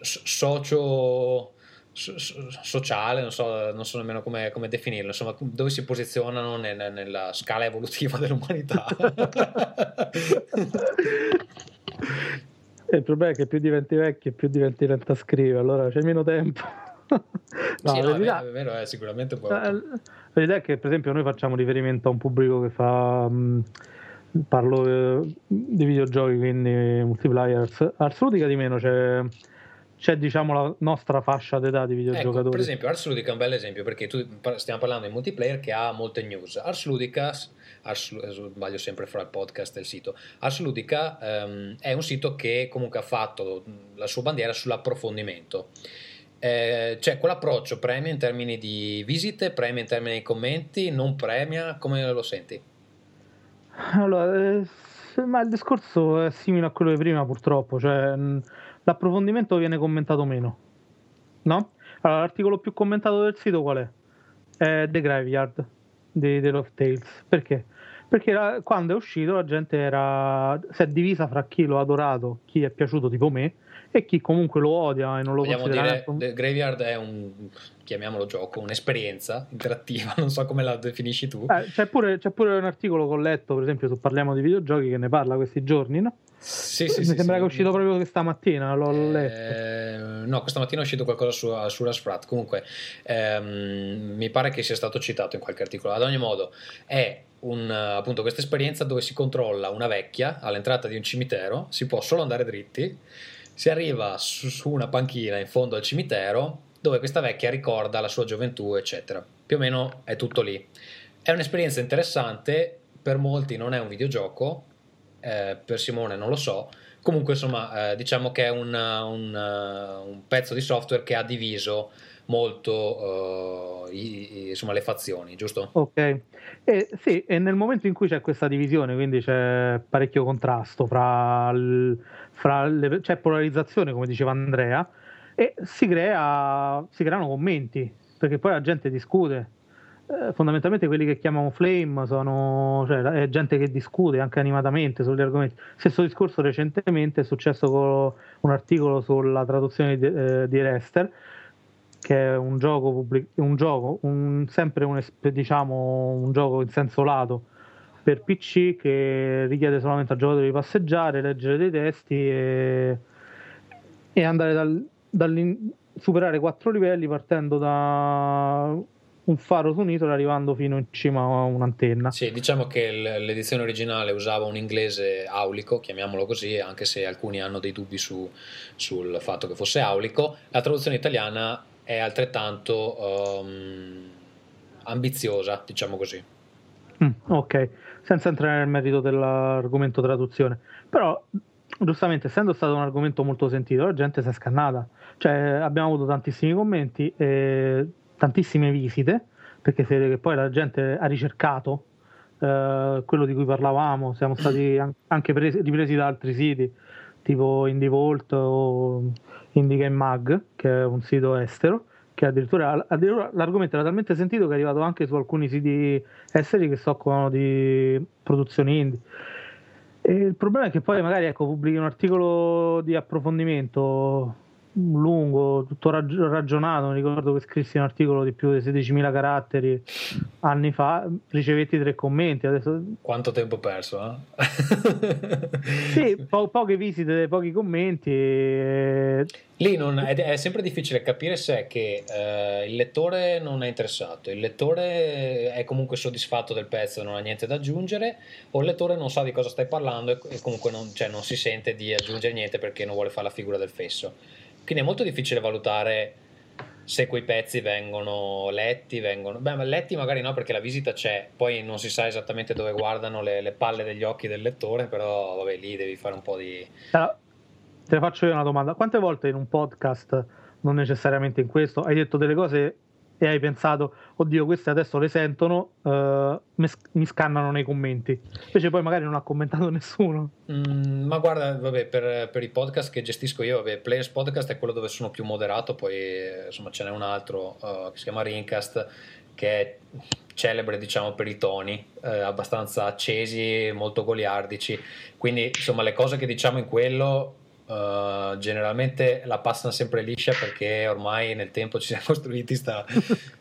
socio sociale, non so, non so nemmeno come, come, definirlo, insomma, dove si posizionano nel, nella scala evolutiva dell'umanità. Il problema è che più diventi vecchio, più diventi lento a scrivere, allora c'è meno tempo. no, sì, no, vero, è vero è sicuramente poi. La verità è che, per esempio, noi facciamo riferimento a un pubblico che fa. Mh, parlo eh, di videogiochi, quindi multiplayer. Arsludica di meno c'è c'è diciamo la nostra fascia d'età di videogiocatori. Ecco, per esempio, Ars Ludica è un bel esempio perché tu, stiamo parlando di multiplayer che ha molte news. Ars Ludica, Ars, eh, sbaglio sempre fra il podcast e il sito, Ars Ludica um, è un sito che comunque ha fatto la sua bandiera sull'approfondimento. Eh, cioè quell'approccio premia in termini di visite, premia in termini di commenti, non premia, come lo senti? Allora, eh, ma il discorso è simile a quello di prima purtroppo, cioè l'approfondimento viene commentato meno. No? Allora, l'articolo più commentato del sito qual è? È The Graveyard di The Love Tales. Perché? Perché la, quando è uscito la gente era, si è divisa fra chi lo ha adorato, chi è piaciuto tipo me, e chi comunque lo odia e non lo Vogliamo considera dire, The Graveyard è un chiamiamolo gioco, un'esperienza interattiva, non so come la definisci tu. Eh, c'è, pure, c'è, pure, un articolo che ho letto, per esempio, su Parliamo di videogiochi che ne parla questi giorni, no? Sì, sì, Mi sembra che è uscito proprio questa mattina, l'ho, eh, letto. No, questa mattina è uscito qualcosa su, su Rasprat. Comunque, ehm, mi pare che sia stato citato in qualche articolo. Ad ogni modo, è un, appunto questa esperienza dove si controlla una vecchia all'entrata di un cimitero, si può solo andare dritti, si arriva su, su una panchina in fondo al cimitero dove questa vecchia ricorda la sua gioventù, eccetera. Più o meno è tutto lì. È un'esperienza interessante, per molti non è un videogioco, eh, per Simone non lo so. Comunque, insomma, eh, diciamo che è un, un, un, pezzo di software che ha diviso molto uh, i, insomma, le fazioni, giusto? Ok, e, sì, e nel momento in cui c'è questa divisione, quindi c'è parecchio contrasto fra, il, fra le, c'è polarizzazione, come diceva Andrea, e si, crea, si creano commenti, perché poi la gente discute eh, fondamentalmente quelli che chiamano flame sono cioè, è gente che discute anche animatamente sugli argomenti. Stesso discorso recentemente è successo con un articolo sulla traduzione di, eh, di Rester, che è un gioco, pubblic- un gioco un, sempre un, diciamo, un gioco in senso lato per PC che richiede solamente al giocatore di passeggiare, leggere dei testi e, e andare dal, superare quattro livelli partendo da un faro su un'isola arrivando fino in cima a un'antenna. Sì, diciamo che l'edizione originale usava un inglese aulico, chiamiamolo così, anche se alcuni hanno dei dubbi su, sul fatto che fosse aulico. La traduzione italiana è altrettanto um, ambiziosa, diciamo così. Mm, ok, senza entrare nel merito dell'argomento traduzione, però giustamente essendo stato un argomento molto sentito, la gente si è scannata. Cioè, abbiamo avuto tantissimi commenti e tantissime visite, perché si vede che poi la gente ha ricercato eh, quello di cui parlavamo, siamo stati anche presi, ripresi da altri siti, tipo IndieVolt o Indie Mag, che è un sito estero, che addirittura, addirittura, l'argomento era talmente sentito che è arrivato anche su alcuni siti esteri che si occupano di produzioni indie. E il problema è che poi magari ecco, pubblichi un articolo di approfondimento lungo, tutto ragionato. Mi ricordo che scrissi un articolo di più di 16.000 caratteri anni fa, ricevetti tre commenti. Adesso... Quanto tempo perso, eh? sì, po- poche visite, pochi commenti. E... Lì non, è, è, sempre difficile capire se è che eh, il lettore non è interessato, il lettore è comunque soddisfatto del pezzo e non ha niente da aggiungere, o il lettore non sa di cosa stai parlando e, e comunque non, cioè, non si sente di aggiungere niente perché non vuole fare la figura del fesso. Quindi è molto difficile valutare se quei pezzi vengono letti, vengono... Beh, letti magari no perché la visita c'è, poi non si sa esattamente dove guardano le, le palle degli occhi del lettore, però vabbè lì devi fare un po' di... Allora, te faccio io una domanda, quante volte in un podcast, non necessariamente in questo, hai detto delle cose e hai pensato, oddio, queste adesso le sentono, uh, mi scannano nei commenti. Invece poi magari non ha commentato nessuno. Mm, ma guarda, vabbè, per, per, i podcast che gestisco io, vabbè, Players Podcast è quello dove sono più moderato, poi insomma ce n'è un altro uh, che si chiama Rincast, che è celebre diciamo per i toni eh, abbastanza accesi molto goliardici quindi insomma le cose che diciamo in quello Uh, generalmente la passano sempre liscia perché ormai nel tempo ci siamo costruiti sta,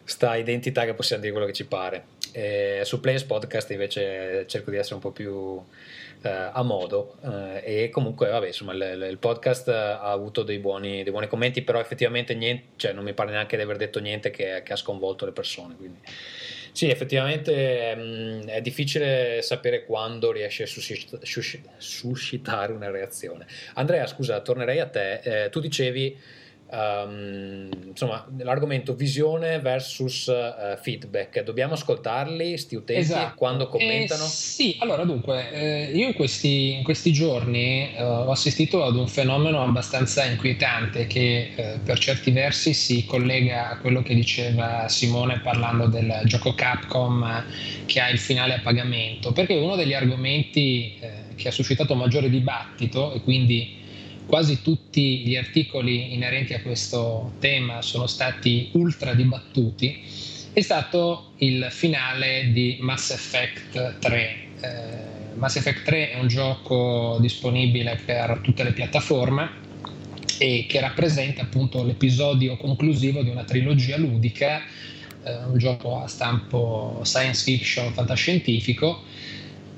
sta identità che possiamo dire quello che ci pare. E su Players Podcast invece cerco di essere un po' più uh, a modo uh, e comunque vabbè insomma il, il, podcast ha avuto dei buoni, dei buoni commenti però effettivamente niente, cioè, non mi pare neanche di aver detto niente che, che ha sconvolto le persone quindi sì, effettivamente mh, mm, è difficile sapere quando riesce a suscit- suscitare una reazione. Andrea, scusa, tornerei a te. Eh, tu dicevi Um, insomma, l'argomento visione versus uh, feedback. Dobbiamo ascoltarli, sti utenti, esatto. quando commentano? Eh, sì, allora dunque, eh, io in questi, in questi giorni eh, ho assistito ad un fenomeno abbastanza inquietante che eh, per certi versi si collega a quello che diceva Simone parlando del gioco Capcom eh, che ha il finale a pagamento, perché uno degli argomenti che ha suscitato maggiore dibattito e quindi quasi tutti gli articoli inerenti a questo tema sono stati ultra dibattuti, è stato il finale di Mass Effect 3. Eh, Mass Effect 3 è un gioco disponibile per tutte le piattaforme e che rappresenta appunto l'episodio conclusivo di una trilogia ludica, eh, un gioco a stampo science fiction fantascientifico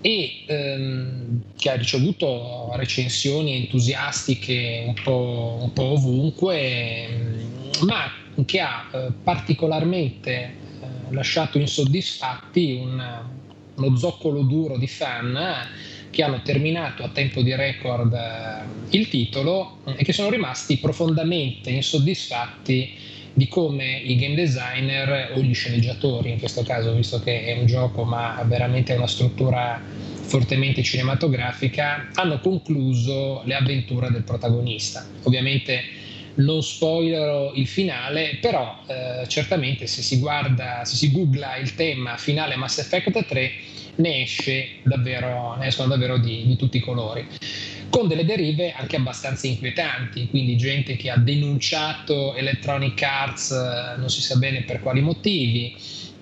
e ehm, che ha ricevuto recensioni entusiastiche un po', un po ovunque, ma che ha eh, particolarmente eh, lasciato insoddisfatti un, uno zoccolo duro di fan che hanno terminato a tempo di record eh, il titolo e che sono rimasti profondamente insoddisfatti di come i game designer o gli sceneggiatori, in questo caso, visto che è un gioco ma ha veramente una struttura fortemente cinematografica, hanno concluso le avventure del protagonista. Ovviamente non spoilerò il finale, però eh, certamente se si guarda, se si googla il tema finale Mass Effect 3 ne, esce davvero, ne escono davvero di, di tutti i colori con delle derive anche abbastanza inquietanti, quindi gente che ha denunciato Electronic Arts eh, non si sa bene per quali motivi,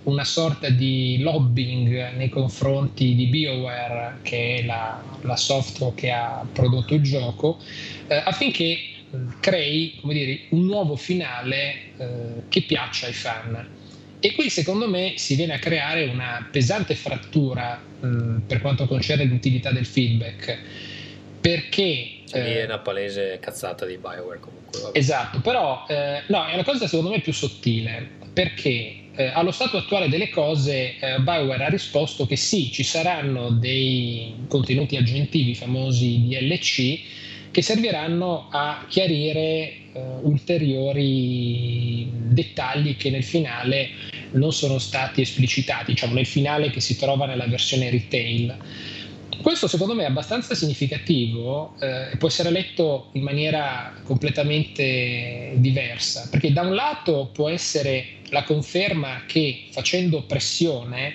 una sorta di lobbying nei confronti di BioWare, che è la, la software che ha prodotto il gioco, eh, affinché eh, crei dire, un nuovo finale eh, che piaccia ai fan. E qui secondo me si viene a creare una pesante frattura mh, mm, per quanto concerne l'utilità del feedback, perché... Lì è una palese cazzata di Bioware comunque. Vabbè. Esatto, però eh, no, è una cosa secondo me più sottile, perché eh, allo stato attuale delle cose eh, Bioware ha risposto che sì, ci saranno dei contenuti aggiuntivi famosi DLC che serviranno a chiarire eh, ulteriori dettagli che nel finale non sono stati esplicitati, diciamo nel finale che si trova nella versione retail. Questo secondo me è abbastanza significativo eh, e può essere letto in maniera completamente diversa, perché da un lato può essere la conferma che facendo pressione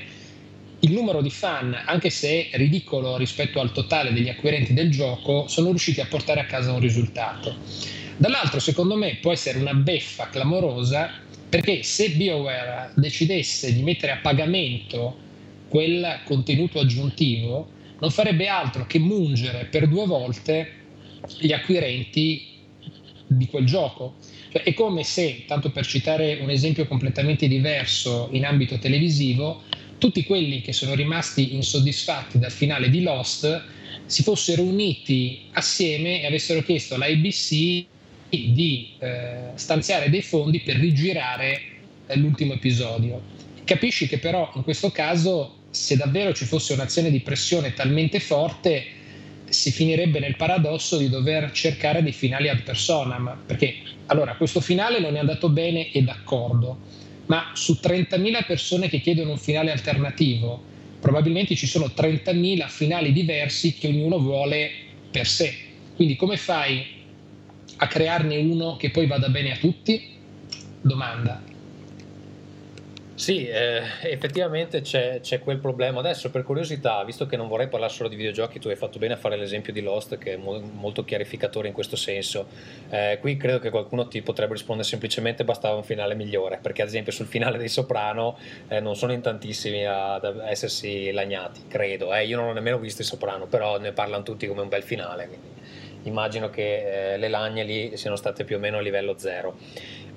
il numero di fan, anche se ridicolo rispetto al totale degli acquirenti del gioco, sono riusciti a portare a casa un risultato. Dall'altro, secondo me, può essere una beffa clamorosa perché se BioWare decidesse di mettere a pagamento quel contenuto aggiuntivo, non farebbe altro che mungere per due volte gli acquirenti di quel gioco. Cioè, è come se, tanto per citare un esempio completamente diverso in ambito televisivo, tutti quelli che sono rimasti insoddisfatti dal finale di Lost si fossero uniti assieme e avessero chiesto alla ABC di eh, stanziare dei fondi per rigirare eh, l'ultimo episodio. Capisci che però in questo caso se davvero ci fosse un'azione di pressione talmente forte si finirebbe nel paradosso di dover cercare dei finali ad personam, perché allora questo finale non è andato bene e d'accordo, ma su 30.000 persone che chiedono un finale alternativo, probabilmente ci sono 30.000 finali diversi che ognuno vuole per sé. Quindi come fai a crearne uno che poi vada bene a tutti? Domanda. Sì, eh, effettivamente c'è, c'è, quel problema. Adesso, per curiosità, visto che non vorrei parlare solo di videogiochi, tu hai fatto bene a fare l'esempio di Lost, che è mo- molto chiarificatore in questo senso. Eh, qui credo che qualcuno ti potrebbe rispondere semplicemente bastava un finale migliore, perché ad esempio sul finale dei Soprano eh, non sono in tantissimi ad essersi lagnati, credo. Eh. Io non ho nemmeno visto i Soprano, però ne parlano tutti come un bel finale, quindi immagino che eh, le lagne lì siano state più o meno a livello zero.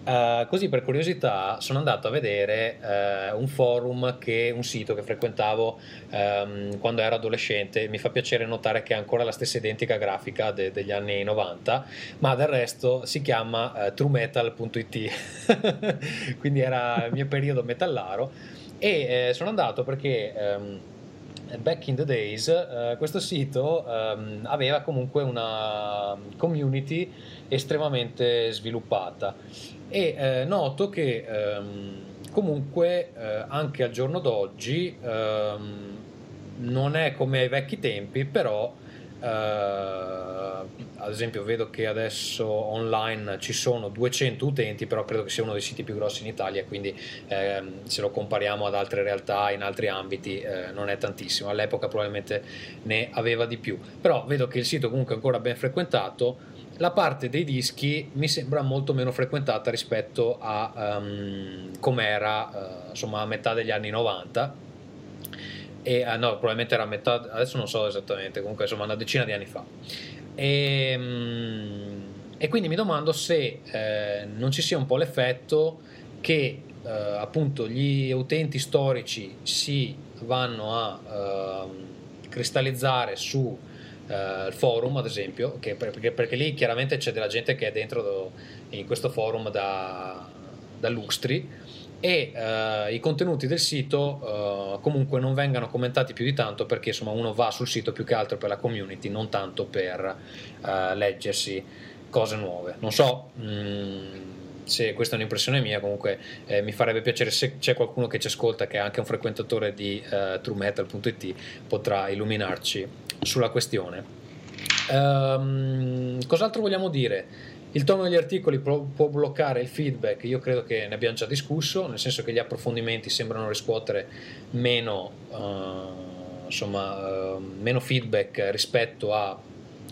Uh, così per curiosità sono andato a vedere uh, un forum che un sito che frequentavo um, quando ero adolescente. Mi fa piacere notare che ha ancora la stessa identica grafica de- degli anni 90 ma del resto si chiama uh, truemetal.it quindi era il mio periodo metallaro. E sono andato perché um, back in the days questo sito um, aveva comunque una community estremamente sviluppata e eh, noto che ehm, comunque eh, anche al giorno d'oggi ehm, non è come ai vecchi tempi, però eh, ad esempio vedo che adesso online ci sono 200 utenti, però credo che sia uno dei siti più grossi in Italia, quindi ehm, se lo compariamo ad altre realtà in altri ambiti eh, non è tantissimo, all'epoca probabilmente ne aveva di più, però vedo che il sito comunque è ancora ben frequentato la parte dei dischi mi sembra molto meno frequentata rispetto a um, com'era uh, insomma a metà degli anni 90 e uh, no probabilmente era a metà adesso non so esattamente comunque insomma una decina di anni fa. E, um, e quindi mi domando se eh, non ci sia un po' l'effetto che eh, appunto gli utenti storici si vanno a uh, cristallizzare su il forum ad esempio, perché, perché, lì chiaramente c'è della gente che è dentro in questo forum da, da lustri e uh, i contenuti del sito uh, comunque non vengano commentati più di tanto perché insomma uno va sul sito più che altro per la community, non tanto per uh, leggersi cose nuove. Non so mh, mm, se questa è un'impressione mia, comunque eh, mi farebbe piacere se c'è qualcuno che ci ascolta che è anche un frequentatore di truemetal.it potrà illuminarci sulla questione. Um, cos'altro vogliamo dire? Il tono degli articoli può, può, bloccare il feedback, io credo che ne abbiamo già discusso, nel senso che gli approfondimenti sembrano riscuotere meno, uh, insomma, uh, meno feedback rispetto a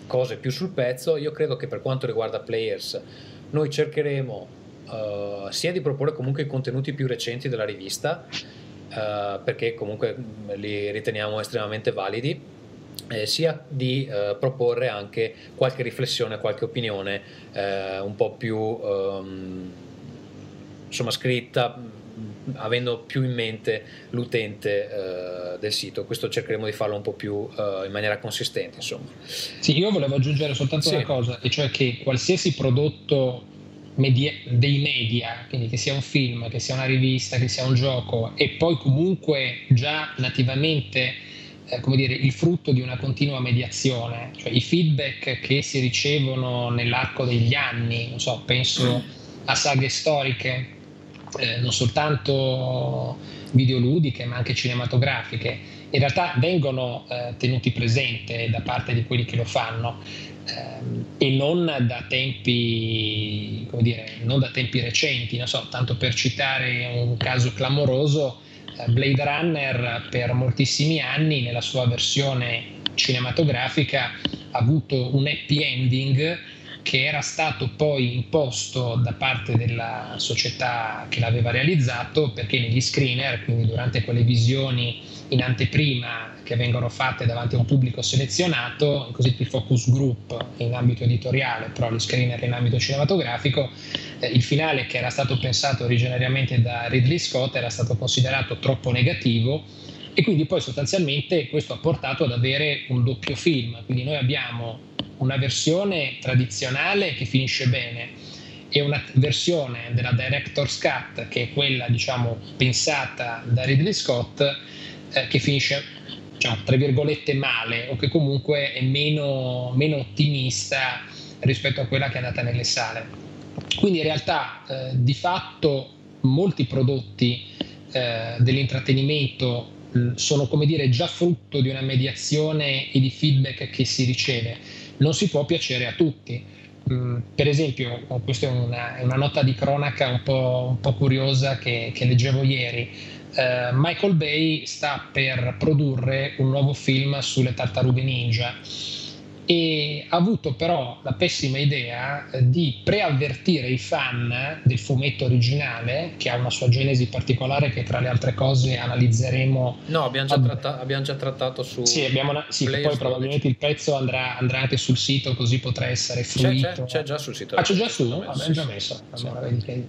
cose più sul pezzo. Io credo che per quanto riguarda players, noi cercheremo uh, sia di proporre comunque i contenuti più recenti della rivista, perché comunque li riteniamo estremamente validi eh, sia di eh, proporre anche qualche riflessione, qualche opinione eh, un po' più ehm, insomma scritta avendo più in mente l'utente eh, del sito questo cercheremo di farlo un po' più eh, in maniera consistente insomma sì io volevo aggiungere soltanto sì. una cosa e cioè che qualsiasi prodotto media, dei media, quindi che sia un film, che sia una rivista, che sia un gioco, e poi comunque già nativamente eh, come dire, il frutto di una continua mediazione, cioè i feedback che si ricevono nell'arco degli anni, non so, penso a saghe storiche, eh, non soltanto videoludiche ma anche cinematografiche, in realtà vengono eh, tenuti presente da parte di quelli che lo fanno e non da tempi, dire, non da tempi recenti, so, tanto per citare un caso clamoroso, Blade Runner per moltissimi anni nella sua versione cinematografica ha avuto un happy ending che era stato poi imposto da parte della società che l'aveva realizzato perché negli screener, quindi durante quelle visioni in anteprima che vengono fatte davanti a un pubblico selezionato, i cosiddetti focus group in ambito editoriale, però gli screener in ambito cinematografico, eh, il finale che era stato pensato originariamente da Ridley Scott era stato considerato troppo negativo e quindi poi sostanzialmente questo ha portato ad avere un doppio film, quindi noi abbiamo una versione tradizionale che finisce bene e una versione della Director's Cut che è quella diciamo pensata da Ridley Scott eh, che finisce diciamo, tra virgolette male o che comunque è meno, meno, ottimista rispetto a quella che è andata nelle sale. Quindi in realtà eh, di fatto molti prodotti eh, dell'intrattenimento sono come dire già frutto di una mediazione e di feedback che si riceve. Non si può piacere a tutti. Mm, per esempio, questa è una, una, nota di cronaca un po', un po curiosa che, che leggevo ieri eh, Michael Bay sta per produrre un nuovo film sulle tartarughe ninja e ha avuto però la pessima idea eh, di preavvertire i fan del fumetto originale che ha una sua genesi particolare che tra le altre cose analizzeremo no abbiamo già, tratta- abbiamo già trattato su sì, una... sì poi probabilmente il pezzo andrà, andrà, anche sul sito così potrà essere fruito. c'è, c'è, c'è già sul sito ah c'è già su? Vabbè, già messo. allora, che...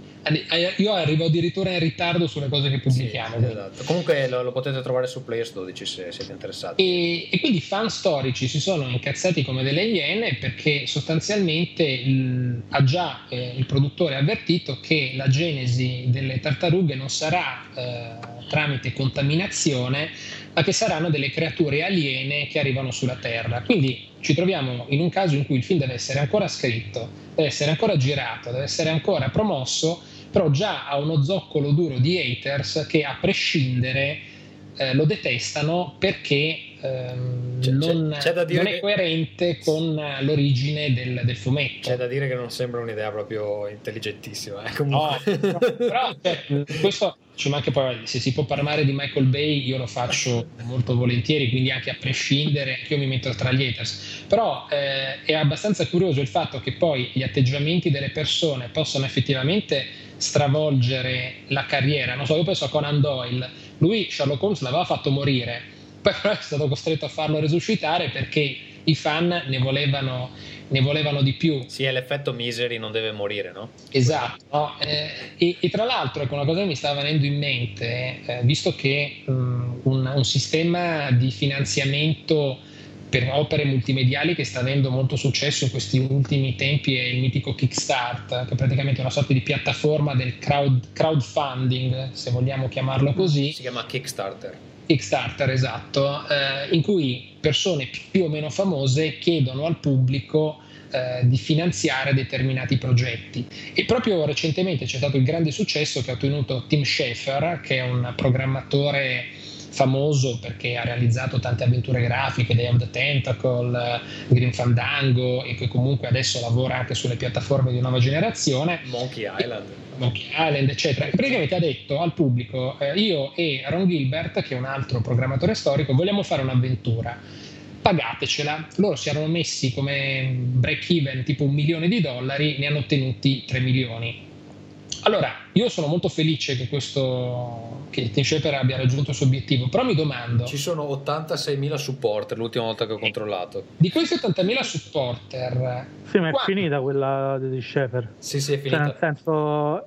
io arrivo addirittura in ritardo sulle cose che pubblichiamo sì, esatto. comunque lo, lo, potete trovare su Players 12 se siete interessati. E, e quindi fan storici si sono incazzati come delle iene perché sostanzialmente il, ha già eh, il produttore avvertito che la genesi delle tartarughe non sarà eh, tramite contaminazione, ma che saranno delle creature aliene che arrivano sulla Terra. Quindi ci troviamo in un caso in cui il film deve essere ancora scritto, deve essere ancora girato, deve essere ancora promosso, però già ha uno zoccolo duro di haters che a prescindere eh, lo detestano perché ehm, c'è, non, c'è non, è coerente con l'origine del, del, fumetto. C'è da dire che non sembra un'idea proprio intelligentissima. Eh, no, però, però cioè, questo ci manca poi, se si può parlare di Michael Bay io lo faccio molto volentieri, quindi anche a prescindere, io mi metto tra gli haters. Però eh, è abbastanza curioso il fatto che poi gli atteggiamenti delle persone possano effettivamente stravolgere la carriera. Non so, io penso a Conan Doyle, lui Sherlock Holmes l'aveva fatto morire però è stato costretto a farlo resuscitare perché i fan ne volevano, ne volevano di più. Sì, è l'effetto Misery non deve morire, no? Esatto, no? Eh, e, e, tra l'altro, ecco, una cosa che mi stava venendo in mente, eh, visto che um, un, un, sistema di finanziamento per opere multimediali che sta avendo molto successo in questi ultimi tempi è il mitico Kickstart, che è praticamente una sorta di piattaforma del crowd, crowdfunding, se vogliamo chiamarlo così. Si chiama Kickstarter Kickstarter, esatto, eh, in cui persone più o meno famose chiedono al pubblico eh, di finanziare determinati progetti. E proprio recentemente c'è stato il grande successo che ha ottenuto Tim Schafer, che è un programmatore famoso perché ha realizzato tante avventure grafiche, Day of the Tentacle, Green Fandango e che comunque adesso lavora anche sulle piattaforme di nuova generazione. Monkey Island. Monkey Island, eccetera. Praticamente ha detto al pubblico: eh, Io e Ron Gilbert, che è un altro programmatore storico, vogliamo fare un'avventura. Pagatecela. Loro si erano messi come break even tipo un milione di dollari, ne hanno ottenuti 3 milioni allora, io sono molto felice che questo che Team Shaper abbia raggiunto il suo obiettivo, però mi domando... Ci sono 86.000 supporter l'ultima volta che ho controllato. Di questi 80.000 supporter... Sì, ma è qua... finita quella di Shaper. Sì, sì, è finita. Cioè, nel senso...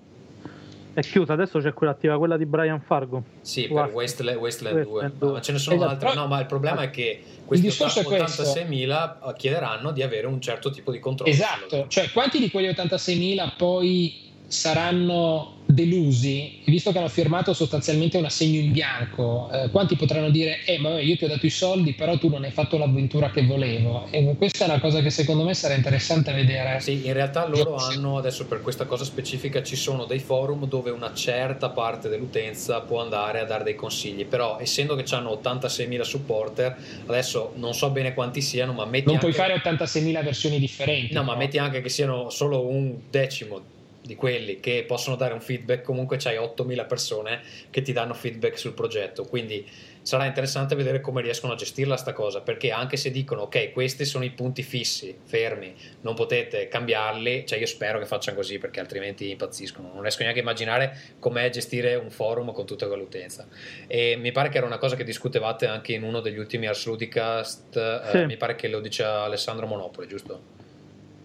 È chiusa, adesso c'è quella attiva, quella di Brian Fargo. Sì, per Wasteland, Wasteland 2. 2. ma ce ne sono esatto. altre. No, ma il problema è che questi 86.000 chiederanno di avere un certo tipo di controllo. Esatto, cioè quanti di quegli 86.000 poi saranno delusi, visto che hanno firmato sostanzialmente un assegno in bianco, eh, quanti potranno dire, eh, ma io ti ho dato i soldi, però tu non hai fatto l'avventura che volevo. E questa è una cosa che secondo me sarà interessante vedere. Sì, in realtà loro hanno, adesso per questa cosa specifica, ci sono dei forum dove una certa parte dell'utenza può andare a dare dei consigli, però essendo che hanno 86.000 supporter, adesso non so bene quanti siano, ma metti... Non anche... puoi fare 86.000 versioni differenti. No, no, ma metti anche che siano solo un decimo di quelli che possono dare un feedback, comunque c'hai 8000 persone che ti danno feedback sul progetto, quindi sarà interessante vedere come riescono a gestirla sta cosa, perché anche se dicono ok, questi sono i punti fissi, fermi, non potete cambiarli, cioè io spero che facciano così perché altrimenti impazziscono, non riesco neanche a immaginare com'è gestire un forum con tutta quell'utenza. E mi pare che era una cosa che discutevate anche in uno degli ultimi Ars Ludicast, eh, sì. eh, mi pare che lo dice Alessandro Monopoli, giusto?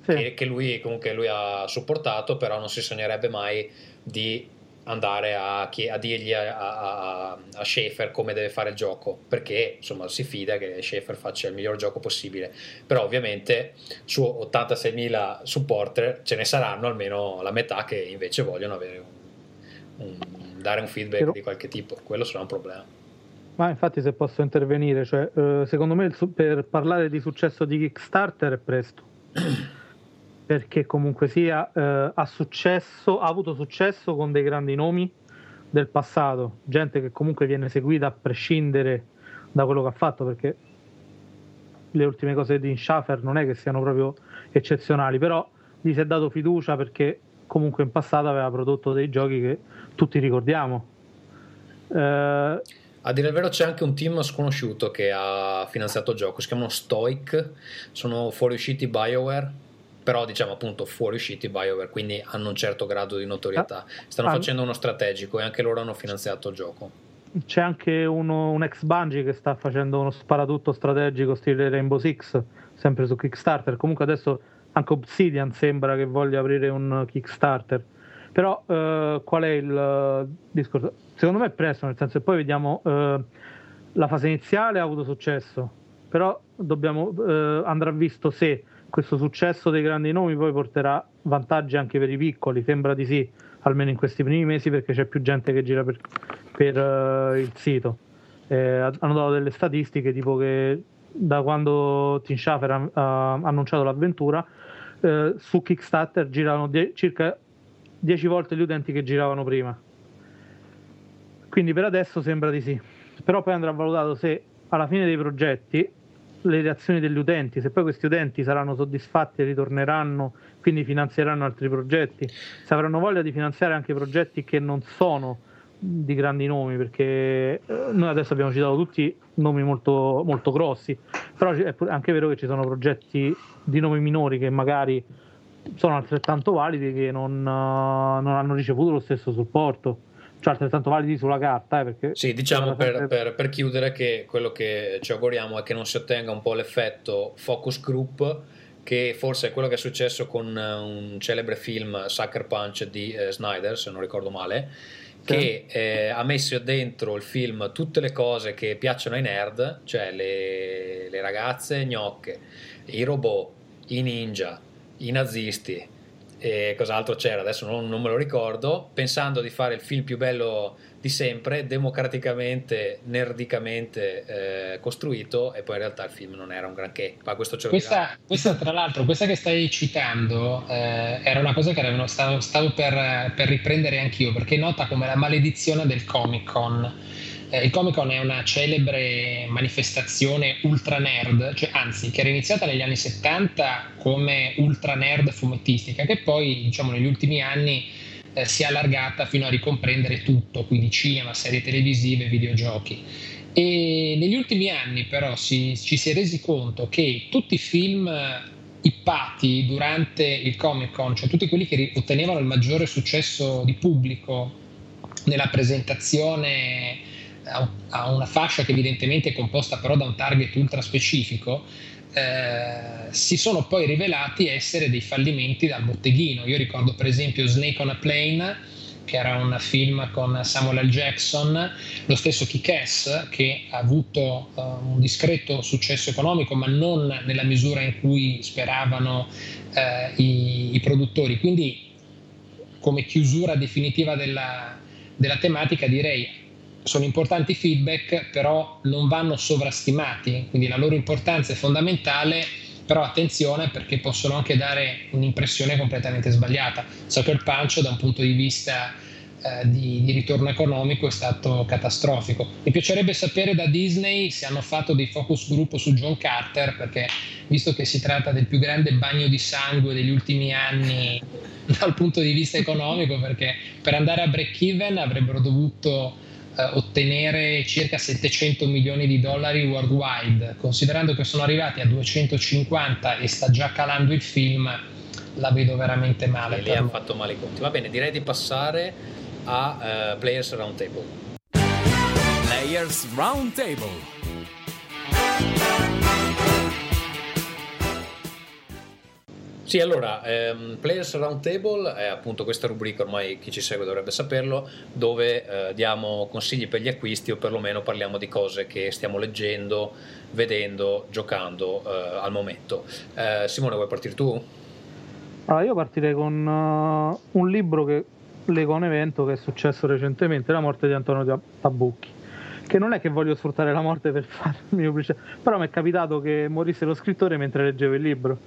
Sì. che, che, lui comunque lui ha supportato, però non si sognerebbe mai di andare a, a dirgli a, a, a, Schaefer come deve fare il gioco perché insomma si fida che Schaefer faccia il miglior gioco possibile. Però ovviamente su 86.000 supporter ce ne saranno almeno la metà che invece vogliono avere un, un, dare un feedback di qualche tipo. Quello sarà un problema. Ma infatti se posso intervenire cioè, eh, secondo me per parlare di successo di Kickstarter è presto perché comunque sia eh, ha successo, ha avuto successo con dei grandi nomi del passato, gente che comunque viene seguita a prescindere da quello che ha fatto, perché le ultime cose di Schaffer non è che siano proprio eccezionali, però gli si è dato fiducia perché comunque in passato aveva prodotto dei giochi che tutti ricordiamo. Eh, a dire il vero c'è anche un team sconosciuto che ha finanziato il gioco, si chiamano Stoic, sono fuoriusciti BioWare però diciamo appunto fuoriusciti BioWare, quindi hanno un certo grado di notorietà. Stanno ah, facendo uno strategico e anche loro hanno finanziato il gioco. C'è anche uno, un ex Bungie che sta facendo uno sparatutto strategico stile Rainbow Six, sempre su Kickstarter. Comunque adesso anche Obsidian sembra che voglia aprire un Kickstarter. Però eh, qual è il uh, discorso? Secondo me è presto, nel senso che poi vediamo uh, la fase iniziale ha avuto successo, però dobbiamo, uh, andrà visto se questo successo dei grandi nomi poi porterà vantaggi anche per i piccoli, sembra di sì, almeno in questi primi mesi perché c'è più gente che gira per, per uh, il sito. Eh, hanno dato delle statistiche tipo che da quando Tim Schafer ha, ha annunciato l'avventura eh, su Kickstarter giravano die- circa 10 volte gli utenti che giravano prima. Quindi per adesso sembra di sì. Però poi andrà valutato se alla fine dei progetti le reazioni degli utenti, se poi questi utenti saranno soddisfatti e ritorneranno, quindi finanzieranno altri progetti, se avranno voglia di finanziare anche progetti che non sono di grandi nomi, perché eh, noi adesso abbiamo citato tutti nomi molto, molto grossi, però è anche vero che ci sono progetti di nomi minori che magari sono altrettanto validi che non, uh, non hanno ricevuto lo stesso supporto cioè altrettanto validi sulla carta. Eh, perché sì, diciamo per, per, per, chiudere che quello che ci auguriamo è che non si ottenga un po' l'effetto focus group, che forse è quello che è successo con eh, un celebre film Sucker Punch di eh, Snyder, se non ricordo male, che eh, ha messo dentro il film tutte le cose che piacciono ai nerd, cioè le, le ragazze gnocche, i robot, i ninja, i nazisti, e cos'altro c'era, adesso non, non, me lo ricordo, pensando di fare il film più bello di sempre, democraticamente, nerdicamente eh, costruito e poi in realtà il film non era un granché. Ma questo ce lo questa, questa, tra l'altro, questa che stai citando eh, era una cosa che era, stavo, stavo per, per, riprendere anch'io perché nota come la maledizione del Comic Con. Eh, il Comic Con è una celebre manifestazione ultra nerd, cioè, anzi che era iniziata negli anni 70 come ultra nerd fumettistica, che poi diciamo negli ultimi anni eh, si è allargata fino a ricomprendere tutto, quindi cinema, serie televisive, videogiochi. E negli ultimi anni però si, ci si è resi conto che tutti i film ippati durante il Comic Con, cioè tutti quelli che ottenevano il maggiore successo di pubblico nella presentazione a una fascia che evidentemente è composta però da un target ultra specifico, eh, si sono poi rivelati essere dei fallimenti dal botteghino. Io ricordo per esempio Snake on a Plane, che era un film con Samuel L. Jackson, lo stesso Kick-Ass, che ha avuto uh, un discreto successo economico, ma non nella misura in cui speravano uh, i, i, produttori. Quindi, come chiusura definitiva della, della tematica, direi sono importanti feedback, però non vanno sovrastimati, quindi la loro importanza è fondamentale, però attenzione perché possono anche dare un'impressione completamente sbagliata. Sucker Punch da un punto di vista eh, di, di, ritorno economico è stato catastrofico. Mi piacerebbe sapere da Disney se hanno fatto dei focus group su John Carter, perché visto che si tratta del più grande bagno di sangue degli ultimi anni dal punto di vista economico, perché per andare a break even avrebbero dovuto ottenere circa 700 milioni di dollari worldwide, considerando che sono arrivati a 250 e sta già calando il film, la vedo veramente male. E lì ha fatto male i conti. Va bene, direi di passare a uh, Players Roundtable. Players Roundtable. Sì, allora, ehm, Players Roundtable è appunto questa rubrica, ormai chi ci segue dovrebbe saperlo, dove eh, diamo consigli per gli acquisti o perlomeno parliamo di cose che stiamo leggendo, vedendo, giocando eh, al momento. Eh, Simone, vuoi partire tu? Allora, io partirei con uh, un libro che leggo a un evento che è successo recentemente, La morte di Antonio Tabucchi che non è che voglio sfruttare la morte per farmi pubblicità, però mi è capitato che morisse lo scrittore mentre leggevo il libro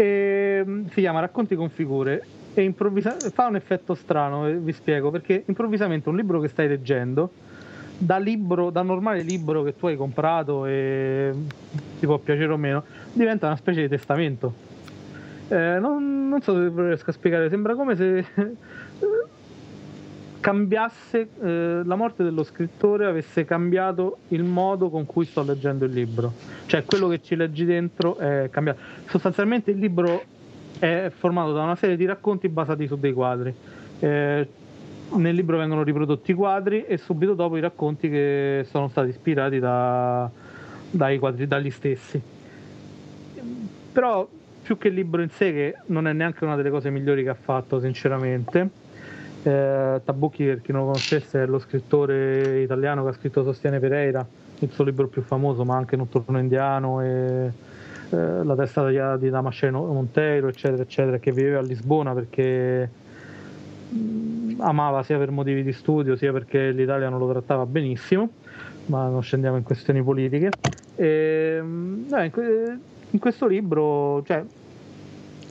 e, mm, si chiama Racconti con figure e improvvisa- fa un effetto strano, eh, vi spiego, perché improvvisamente un libro che stai leggendo, da, libro, da normale libro che tu hai comprato e ti può piacere o meno, diventa una specie di testamento. Eh, non, non, so se riesco a spiegare, sembra come se cambiasse eh, la morte dello scrittore avesse cambiato il modo con cui sto leggendo il libro. Cioè quello che ci leggi dentro è cambiato. Sostanzialmente il libro è formato da una serie di racconti basati su dei quadri. Eh, nel libro vengono riprodotti i quadri e subito dopo i racconti che sono stati ispirati da, dai quadri dagli stessi. Però più che il libro in sé che non è neanche una delle cose migliori che ha fatto sinceramente eh, Tabucchi, per chi non lo conoscesse, è lo scrittore italiano che ha scritto Sostiene Pereira, il suo libro più famoso, ma anche Notturno Indiano e eh, La testa di, Damasceno Monteiro, eccetera, eccetera, che viveva a Lisbona perché mm, amava sia per motivi di studio sia perché l'Italia non lo trattava benissimo, ma non scendiamo in questioni politiche. E, eh, in, que- in, questo libro, cioè,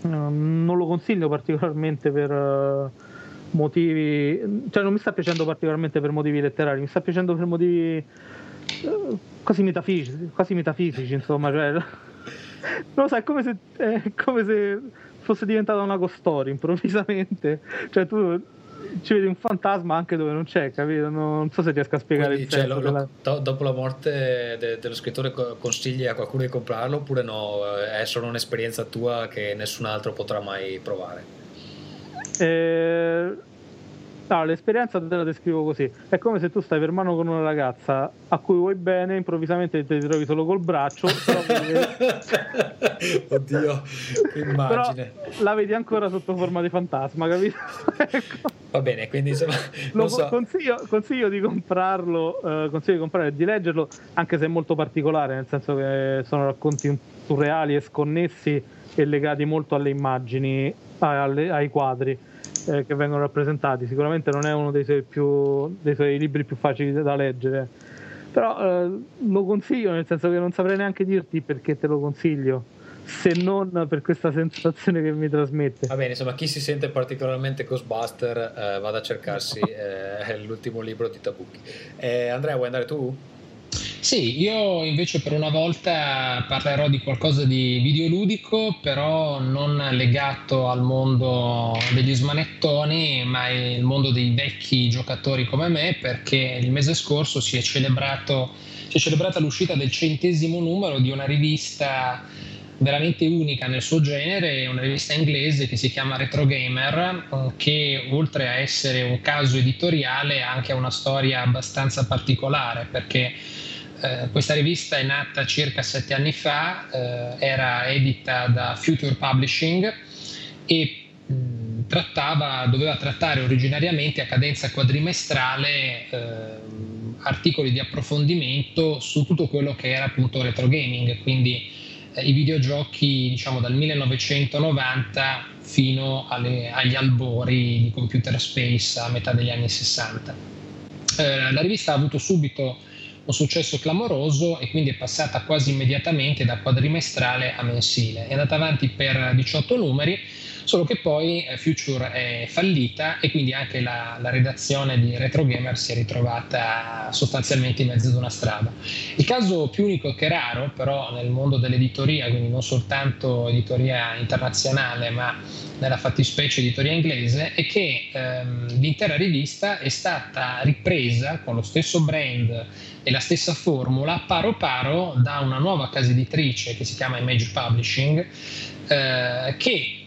non lo consiglio particolarmente per... Motivi, cioè non mi sta piacendo particolarmente per motivi letterari, mi sta piacendo per motivi eh, quasi metafisici, quasi metafisici insomma, cioè, non lo so, è come se, è come se fosse diventata una costoria improvvisamente, cioè tu ci vedi un fantasma anche dove non c'è, capito? Non, so se riesco a spiegare Quindi, cioè, lo, lo, do, dopo la morte de, dello scrittore consigli a qualcuno di comprarlo oppure no? È solo un'esperienza tua che nessun altro potrà mai provare? Eh, no, l'esperienza te la descrivo così. È come se tu stai per mano con una ragazza a cui vuoi bene, improvvisamente ti trovi solo col braccio. Oddio, che immagine. Però la vedi ancora sotto forma di fantasma, capito? ecco. Va bene, quindi insomma, Lo so. consiglio, consiglio, di comprarlo, eh, consiglio di comprare e di leggerlo, anche se è molto particolare, nel senso che sono racconti surreali e sconnessi e legati molto alle immagini, alle, ai quadri eh, che vengono rappresentati. Sicuramente non è uno dei suoi, più, dei suoi libri più facili da leggere, però eh, lo consiglio nel senso che non saprei neanche dirti perché te lo consiglio. se non per questa sensazione che mi trasmette. Va bene, insomma, chi si sente particolarmente Ghostbuster eh, vada a cercarsi eh, l'ultimo libro di Tabucchi. Eh, Andrea, vuoi andare tu? Sì, io invece per una volta parlerò di qualcosa di videoludico, però non legato al mondo degli smanettoni, ma il mondo dei vecchi giocatori come me, perché il mese scorso si è, celebrato, si è celebrata l'uscita del centesimo numero di una rivista veramente unica nel suo genere, una rivista inglese che si chiama Retro Gamer, che oltre a essere un caso editoriale ha anche una storia abbastanza particolare, perché eh, questa rivista è nata circa sette anni fa, eh, era edita da Future Publishing e mh, trattava, doveva trattare originariamente a cadenza quadrimestrale eh, articoli di approfondimento su tutto quello che era appunto retro gaming, quindi eh, i videogiochi diciamo dal 1990 fino alle, agli albori di computer space a metà degli anni 60. Eh, la rivista ha avuto subito un successo clamoroso e quindi è passata quasi immediatamente da quadrimestrale a mensile. È andata avanti per 18 numeri, solo che poi eh, Future è fallita e quindi anche la, la, redazione di Retro Gamer si è ritrovata sostanzialmente in mezzo ad una strada. Il caso più unico che raro, però, nel mondo dell'editoria, quindi non soltanto editoria internazionale, ma nella fattispecie editoria inglese, è che ehm, l'intera rivista è stata ripresa con lo stesso brand e la stessa formula paro paro da una nuova casa editrice che si chiama Image Publishing eh, che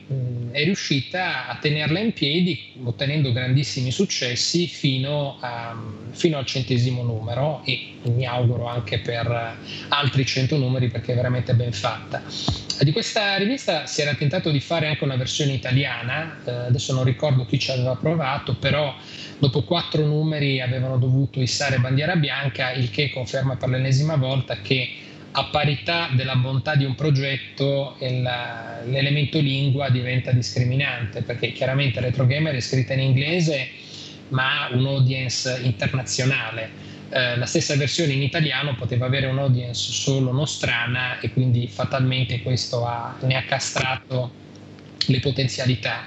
è riuscita a tenerla in piedi ottenendo grandissimi successi fino, a, fino, al centesimo numero e mi auguro anche per altri cento numeri perché è veramente ben fatta. Di questa rivista si era tentato di fare anche una versione italiana, eh, adesso non ricordo chi ci aveva provato, però dopo quattro numeri avevano dovuto issare bandiera bianca, il che conferma per l'ennesima volta che a parità della bontà di un progetto l'elemento lingua diventa discriminante, perché chiaramente Retro Gamer è scritta in inglese ma ha un'audience internazionale. Eh, la stessa versione in italiano poteva avere un'audience solo nostrana e quindi fatalmente questo ha, ne ha castrato le potenzialità.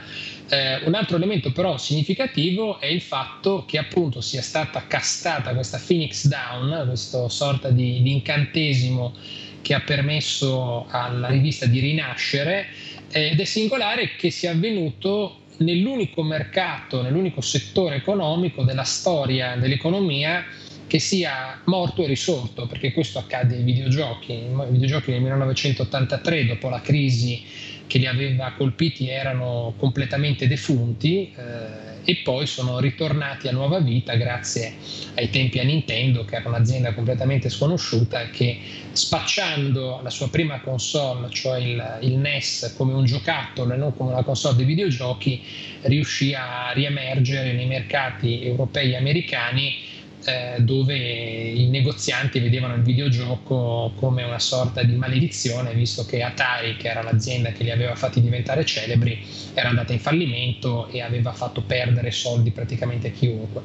Eh, un altro elemento però significativo è il fatto che appunto sia stata castata questa Phoenix Down, questa sorta di, di incantesimo che ha permesso alla rivista di rinascere eh, ed è singolare che sia avvenuto nell'unico mercato, nell'unico settore economico della storia dell'economia che sia morto e risorto, perché questo accade ai videogiochi. I videogiochi nel 1983, dopo la crisi che li aveva colpiti erano completamente defunti eh, e poi sono ritornati a nuova vita grazie ai tempi a Nintendo che era un'azienda completamente sconosciuta che spacciando la sua prima console, cioè il, il NES come un giocattolo e non come una console di videogiochi, riuscì a riemergere nei mercati europei e americani eh, dove i negozianti vedevano il videogioco come una sorta di maledizione, visto che Atari, che era l'azienda che li aveva fatti diventare celebri, era andata in fallimento e aveva fatto perdere soldi praticamente a chiunque.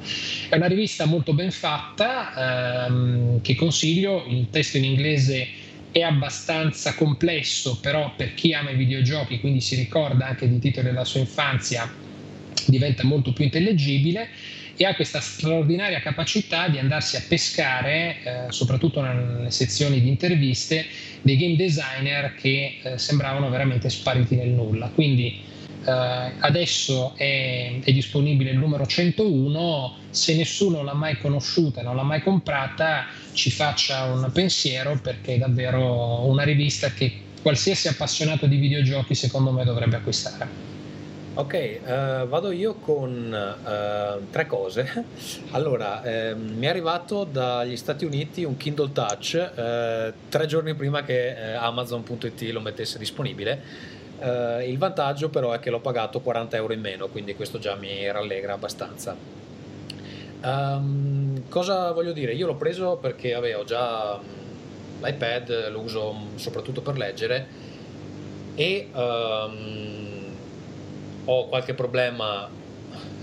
È una rivista molto ben fatta, ehm, che consiglio, il testo in inglese è abbastanza complesso, però per chi ama i videogiochi, quindi si ricorda anche di titoli della sua infanzia, diventa molto più intellegibile e ha questa straordinaria capacità di andarsi a pescare, eh, soprattutto nelle sezioni di interviste, dei game designer che eh, sembravano veramente spariti nel nulla. Quindi eh, adesso è, è, disponibile il numero 101, se nessuno l'ha mai conosciuta, non l'ha mai comprata, ci faccia un pensiero perché è davvero una rivista che qualsiasi appassionato di videogiochi secondo me dovrebbe acquistare. Ok, uh, vado io con uh, tre cose. Allora, eh, mi è arrivato dagli Stati Uniti un Kindle Touch eh, tre giorni prima che eh, Amazon.it lo mettesse disponibile. il vantaggio però è che l'ho pagato 40 euro in meno, quindi questo già mi rallegra abbastanza. Um, cosa voglio dire? Io l'ho preso perché avevo già mm, l'iPad, lo uso soprattutto per leggere e... Um, ho qualche problema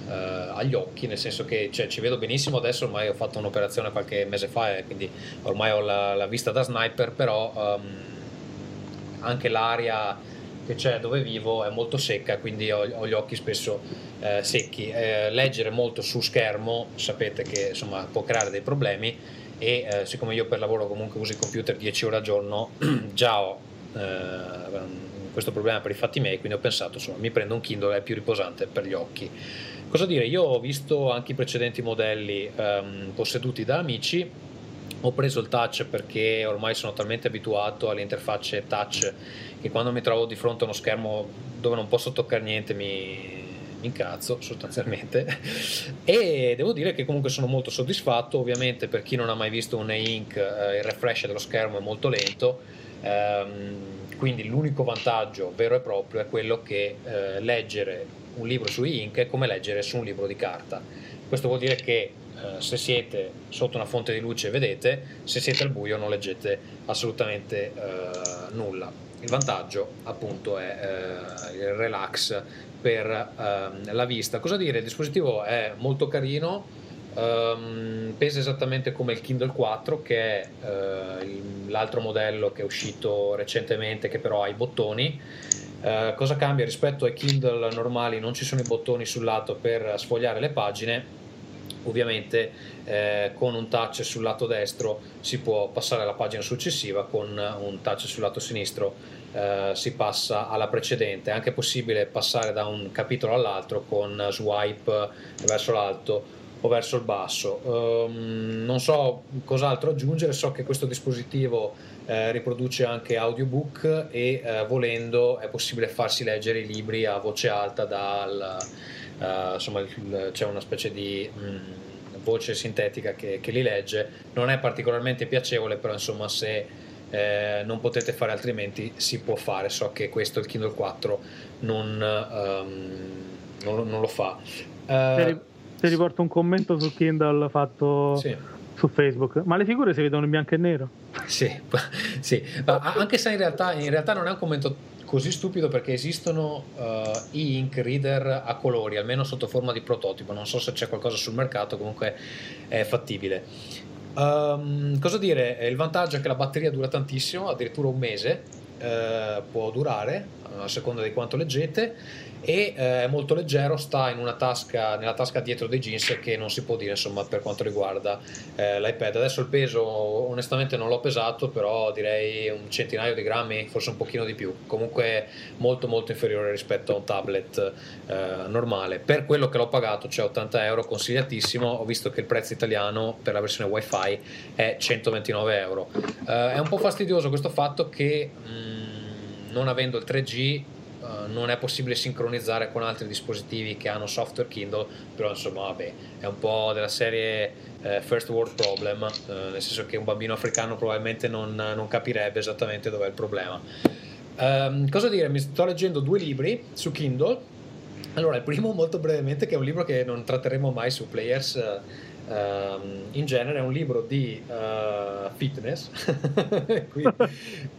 eh, agli occhi, nel senso che cioè, ci vedo benissimo adesso, ormai ho fatto un'operazione qualche mese fa e quindi ormai ho la, la vista da sniper, però um, anche l'aria che c'è dove vivo è molto secca, quindi ho, ho gli occhi spesso eh, secchi. Eh, leggere molto su schermo sapete che insomma, può creare dei problemi e eh, siccome io per lavoro comunque uso il computer 10 ore al giorno, già ho eh, questo problema per i fatti miei, quindi ho pensato insomma mi prendo un Kindle, è più riposante per gli occhi. Cosa dire, io ho visto anche i precedenti modelli ehm, posseduti da amici. Ho preso il touch perché ormai sono talmente abituato alle interfacce touch che quando mi trovo di fronte a uno schermo dove non posso toccare niente mi, incazzo sostanzialmente. E devo dire che comunque sono molto soddisfatto ovviamente per chi non ha mai visto un e-ink eh, il refresh dello schermo è molto lento. Ehm, quindi l'unico vantaggio vero e proprio è quello che eh, leggere un libro su e-ink è come leggere su un libro di carta questo vuol dire che eh, se siete sotto una fonte di luce vedete, se siete al buio non leggete assolutamente eh, nulla. Il vantaggio appunto è eh, il relax per ehm, la vista. Cosa dire? Il dispositivo è molto carino, Um, pesa esattamente come il Kindle 4 che è uh, l'altro modello che è uscito recentemente che però ha i bottoni. Uh, cosa cambia rispetto ai Kindle normali? Non ci sono i bottoni sul lato per sfogliare le pagine. Ovviamente eh, con un touch sul lato destro si può passare alla pagina successiva, con un touch sul lato sinistro eh, si passa alla precedente. È anche possibile passare da un capitolo all'altro con swipe verso l'alto o verso il basso. Um, non so cos'altro aggiungere, so che questo dispositivo eh, riproduce anche audiobook e eh, volendo è possibile farsi leggere i libri a voce alta dal uh, insomma c'è una specie di mh, mm, voce sintetica che, che, li legge, non è particolarmente piacevole, però insomma se eh, non potete fare altrimenti si può fare, so che questo il Kindle 4 non, um, non, non lo fa. Uh, ti riporto un commento su Kindle fatto sì. su Facebook. Ma le figure si vedono in bianco e nero? Sì, sì. anche se in realtà, in realtà non è un commento così stupido perché esistono uh, e-ink reader a colori, almeno sotto forma di prototipo. Non so se c'è qualcosa sul mercato, comunque è fattibile. Um, cosa dire? Il vantaggio è che la batteria dura tantissimo, addirittura un mese uh, può durare, a seconda di quanto leggete e eh, è molto leggero, sta tasca, nella tasca dietro dei jeans che non si può dire insomma per quanto riguarda eh, l'iPad. Adesso il peso onestamente non l'ho pesato, però direi un centinaio di grammi, forse un pochino di più, comunque molto molto inferiore rispetto a un tablet eh, normale. Per quello che l'ho pagato, cioè 80 euro, consigliatissimo, ho visto che il prezzo italiano per la versione wifi è 129 euro. Eh, è un po' fastidioso questo fatto che mh, mm, non avendo il 3G Uh, non è possibile sincronizzare con altri dispositivi che hanno software Kindle, però insomma vabbè, è un po' della serie uh, first world problem, uh, nel senso che un bambino africano probabilmente non, non capirebbe esattamente dov'è il problema. Um, cosa dire? Mi sto leggendo due libri su Kindle. Allora, il primo molto brevemente, che è un libro che non tratteremo mai su Players Um, in genere è un libro di uh, fitness, qui,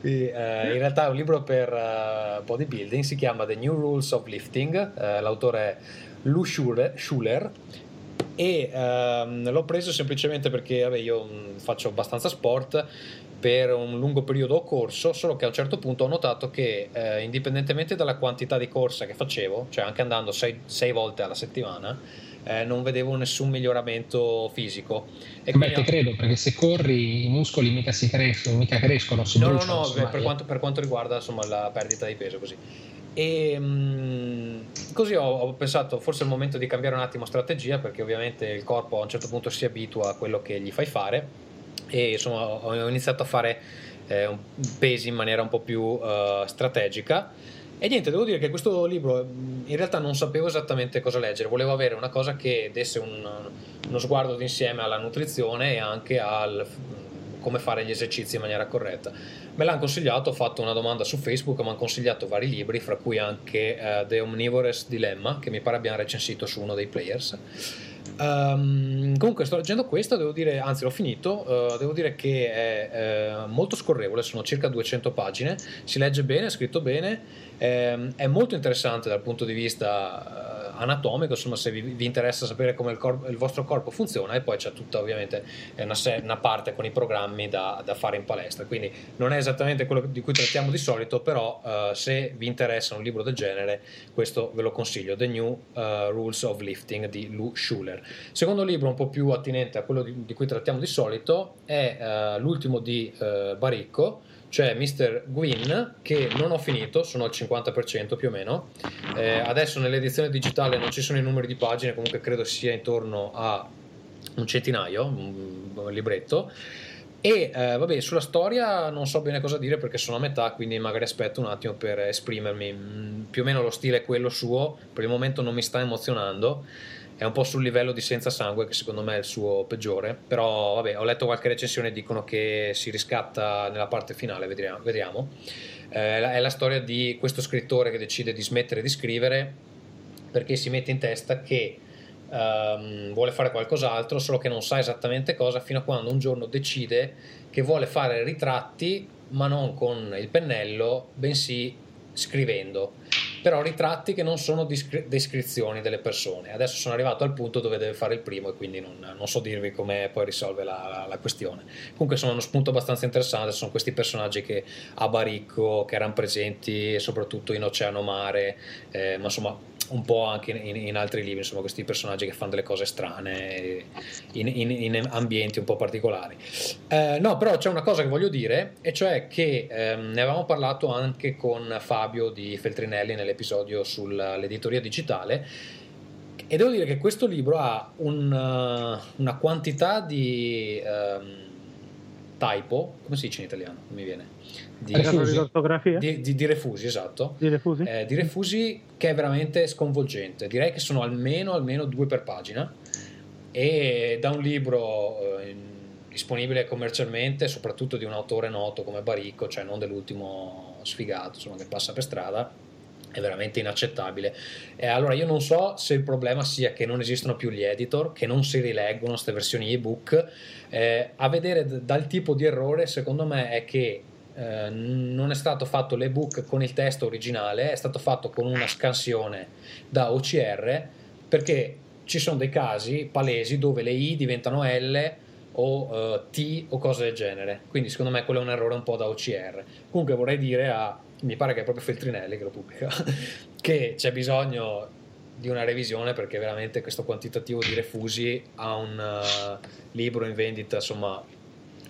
qui, uh, in realtà è un libro per uh, bodybuilding, si chiama The New Rules of Lifting, l'autore è Lou Schuler e um, l'ho preso semplicemente perché vabbè, io mm, faccio abbastanza sport. Per un lungo periodo ho corso, solo che a un certo punto ho notato che indipendentemente dalla quantità di corsa che facevo, cioè anche andando sei, sei volte alla settimana, eh, non vedevo nessun miglioramento fisico. E Beh, te credo, perché se corri i muscoli mica si crescono, mica crescono, si no, bruciano. No, no, per quanto, per quanto, riguarda insomma, la perdita di peso così. E mh, mm, così ho, ho, pensato forse è il momento di cambiare un attimo strategia perché ovviamente il corpo a un certo punto si abitua a quello che gli fai fare e insomma ho iniziato a fare eh, pesi in maniera un po' più uh, strategica e niente, devo dire che questo libro in realtà non sapevo esattamente cosa leggere, volevo avere una cosa che desse un, uno sguardo d'insieme alla nutrizione e anche al come fare gli esercizi in maniera corretta. Me l'hanno consigliato, ho fatto una domanda su Facebook, mi hanno consigliato vari libri, fra cui anche uh, The Omnivorous Dilemma, che mi pare abbiamo recensito su uno dei players. Um, comunque sto leggendo questo, devo dire, anzi l'ho finito, uh, devo dire che è uh, molto scorrevole, sono circa 200 pagine, si legge bene, è scritto bene, um, è molto interessante dal punto di vista uh, anatomico, insomma se vi, vi interessa sapere come il, corpo, il, vostro corpo funziona e poi c'è tutta ovviamente una, una parte con i programmi da, da, fare in palestra, quindi non è esattamente quello di cui trattiamo di solito, però uh, se vi interessa un libro del genere, questo ve lo consiglio, The New uh, Rules of Lifting di Lou Schuller. Secondo libro un po' più attinente a quello di, di cui trattiamo di solito è uh, l'ultimo di Baricco, cioè Mr. Gwyn che non ho finito, sono al 50% più o meno. Eh, adesso nell'edizione digitale non ci sono i numeri di pagine, comunque credo sia intorno a un centinaio, un libretto. E eh, vabbè, sulla storia non so bene cosa dire perché sono a metà, quindi magari aspetto un attimo per esprimermi. Mm, più o meno lo stile è quello suo, per il momento non mi sta emozionando è un po' sul livello di Senza Sangue, che secondo me è il suo peggiore. Però, vabbè, ho letto qualche recensione e dicono che si riscatta nella parte finale, vedremo. vedremo. Eh, è la storia di questo scrittore che decide di smettere di scrivere perché si mette in testa che um, vuole fare qualcos'altro, solo che non sa esattamente cosa, fino a quando un giorno decide che vuole fare ritratti, ma non con il pennello, bensì scrivendo però ritratti che non sono descrizioni delle persone. Adesso sono arrivato al punto dove deve fare il primo e quindi non, non so dirvi come poi risolve la, la, la, questione. Comunque sono uno spunto abbastanza interessante, sono questi personaggi che a Baricco, che erano presenti soprattutto in Oceano Mare, eh, ma insomma un po' anche in, in, altri libri, insomma, questi personaggi che fanno delle cose strane in, in, in ambienti un po' particolari. Eh, no, però c'è una cosa che voglio dire, e cioè che ehm, ne avevamo parlato anche con Fabio di Feltrinelli nell'episodio sull'editoria digitale. E devo dire che questo libro ha un, uh, una quantità di um, typo, come si dice in italiano? Non mi viene di refusi. Di, di, di, refusi, esatto. Di refusi? Eh, di refusi che è veramente sconvolgente. Direi che sono almeno, almeno due per pagina. E da un libro eh, disponibile commercialmente, soprattutto di un autore noto come Baricco, cioè non dell'ultimo sfigato insomma, che passa per strada, è veramente inaccettabile. E allora io non so se il problema sia che non esistono più gli editor, che non si rileggono queste versioni ebook. Eh, a vedere d- dal tipo di errore, secondo me, è che eh, non è stato fatto l'ebook con il testo originale, è stato fatto con una scansione da OCR perché ci sono dei casi palesi dove le I diventano L o uh, T o cose del genere. Quindi secondo me quello è un errore un po' da OCR. Comunque vorrei dire a, mi pare che è proprio Feltrinelli che lo pubblica, che c'è bisogno di una revisione perché veramente questo quantitativo di refusi a un uh, libro in vendita insomma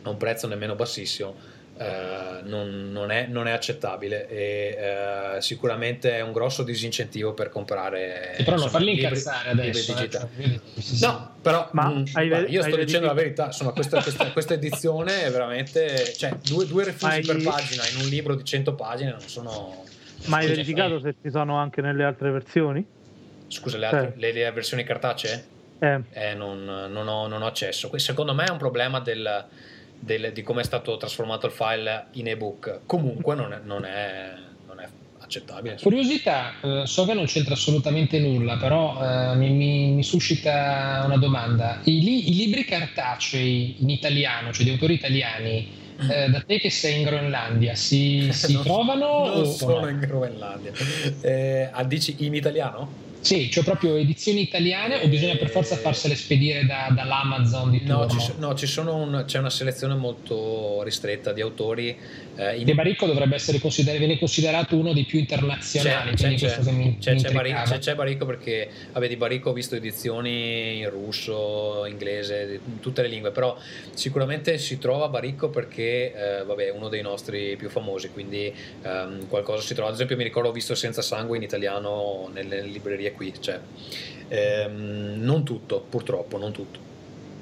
a un prezzo nemmeno bassissimo Uh, non, non, è, non, è, accettabile e uh, sicuramente è un grosso disincentivo per comprare sì, però non farli incazzare adesso eh, cioè, no però Ma mh, mm, hai, beh, io sto dicendo la verità insomma questa, questa, questa, edizione è veramente cioè due, due refusi hai... per pagina in un libro di 100 pagine non sono ma hai verificato se ci sono anche nelle altre versioni? scusa le, altre, le, le versioni cartacee? Eh. Eh, non, non, ho, non ho accesso secondo me è un problema del del, di come è stato trasformato il file in ebook. Comunque non è, non è, non è accettabile. Curiosità, eh, so che non c'entra assolutamente nulla, però eh, mi, mi, mi, suscita una domanda. I, li, I, libri cartacei in italiano, cioè di autori italiani, eh, da te che sei in Groenlandia, si, si non, trovano? Non sono no? in Groenlandia. Eh, ah, dici in italiano? Sì, c'è proprio edizioni italiane o bisogna per forza farsele spedire da, dall'Amazon di turno? No, ci, no ci un, c'è una selezione molto ristretta di autori. Eh, in... De Baricco dovrebbe essere considerato, viene considerato uno dei più internazionali. C'è, c'è, c'è, mi, c'è, mi c'è, Baricco, c'è, Baricco perché vabbè, di Baricco ho visto edizioni in russo, inglese, in tutte le lingue, però sicuramente si trova Baricco perché eh, vabbè, è uno dei nostri più famosi, quindi ehm, qualcosa si trova. Ad esempio mi ricordo ho visto Senza Sangue in italiano nelle librerie qui, cioè, ehm, non tutto, purtroppo, non tutto.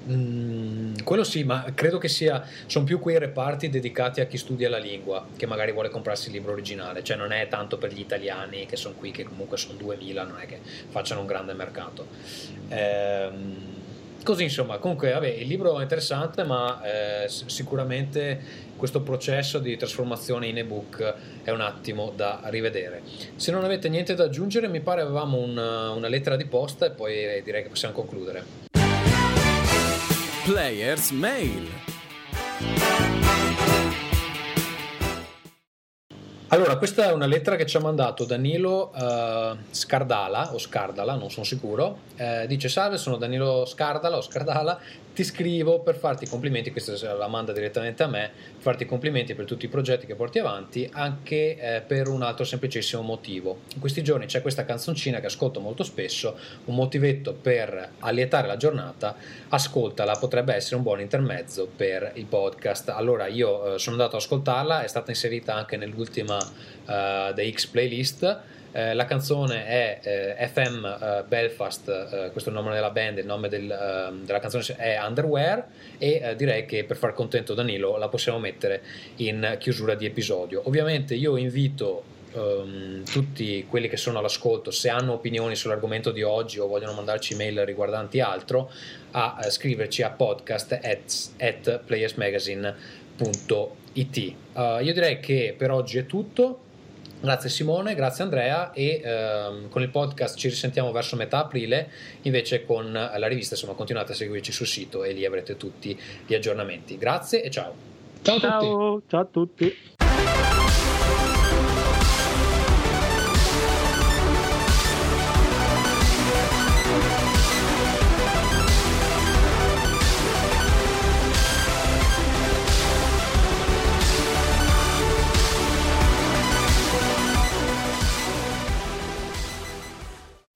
Mm, quello sì, ma credo che sia, sono più quei reparti dedicati a chi studia la lingua, che magari vuole comprarsi il libro originale, cioè non è tanto per gli italiani che sono qui, che comunque sono 2000, non è che facciano un grande mercato. Ehm, così insomma, comunque vabbè, il libro è interessante, ma eh, sicuramente questo processo di trasformazione in ebook è un attimo da rivedere. Se non avete niente da aggiungere, mi pare avevamo una, una lettera di posta e poi direi che possiamo concludere. Players Mail Allora, questa è una lettera che ci ha mandato Danilo uh, Scardala o Scardala, non sono sicuro. Uh, dice: Salve, sono Danilo Scardala o Scardala. Ti scrivo per farti i complimenti. Questa la manda direttamente a me. Per farti i complimenti per tutti i progetti che porti avanti, anche eh, per un altro semplicissimo motivo. In questi giorni c'è questa canzoncina che ascolto molto spesso. Un motivetto per allietare la giornata. Ascoltala, potrebbe essere un buon intermezzo per il podcast. Allora, io uh, sono andato ad ascoltarla, è stata inserita anche nell'ultima uh, The X Playlist. Eh, la canzone è eh, FM eh, Belfast, eh, questo è il nome della band, il nome del, ehm, della canzone è Underwear e eh, direi che per far contento Danilo la possiamo mettere in chiusura di episodio. Ovviamente io invito Um, tutti quelli che sono all'ascolto, se hanno opinioni sull'argomento di oggi o vogliono mandarci mail riguardanti altro, a, scriverci a podcast at, at playersmagazine.com IT. Uh, io direi che per oggi è tutto. Grazie Simone, grazie Andrea e ehm, con il podcast ci risentiamo verso metà aprile, invece con la rivista insomma continuate a seguirci sul sito e lì avrete tutti gli aggiornamenti. Grazie e ciao. Ciao a tutti. Ciao, ciao a tutti.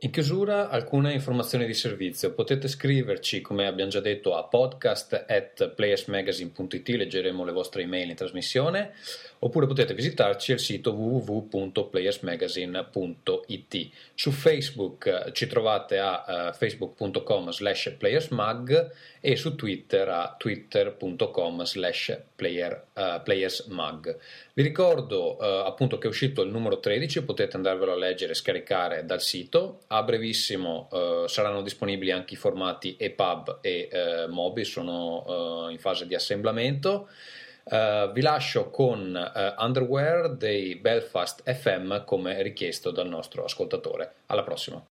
In chiusura alcune informazioni di servizio. Potete scriverci, come abbiamo già detto, a podcast at playersmagazine.it, leggeremo le vostre email in trasmissione, oppure potete visitarci al sito www.playersmagazine.it. Su Facebook eh, ci trovate a uh, facebook.com slash playersmag e su Twitter a twitter.com slash uh, playersmag. Vi ricordo uh, appunto che è uscito il numero 13, potete andarvelo a leggere e scaricare dal sito. A brevissimo uh, saranno disponibili anche i formati EPUB e MOBI, sono in fase di assemblamento. Vi lascio con Underwear dei Belfast FM come richiesto dal nostro ascoltatore. Alla prossima.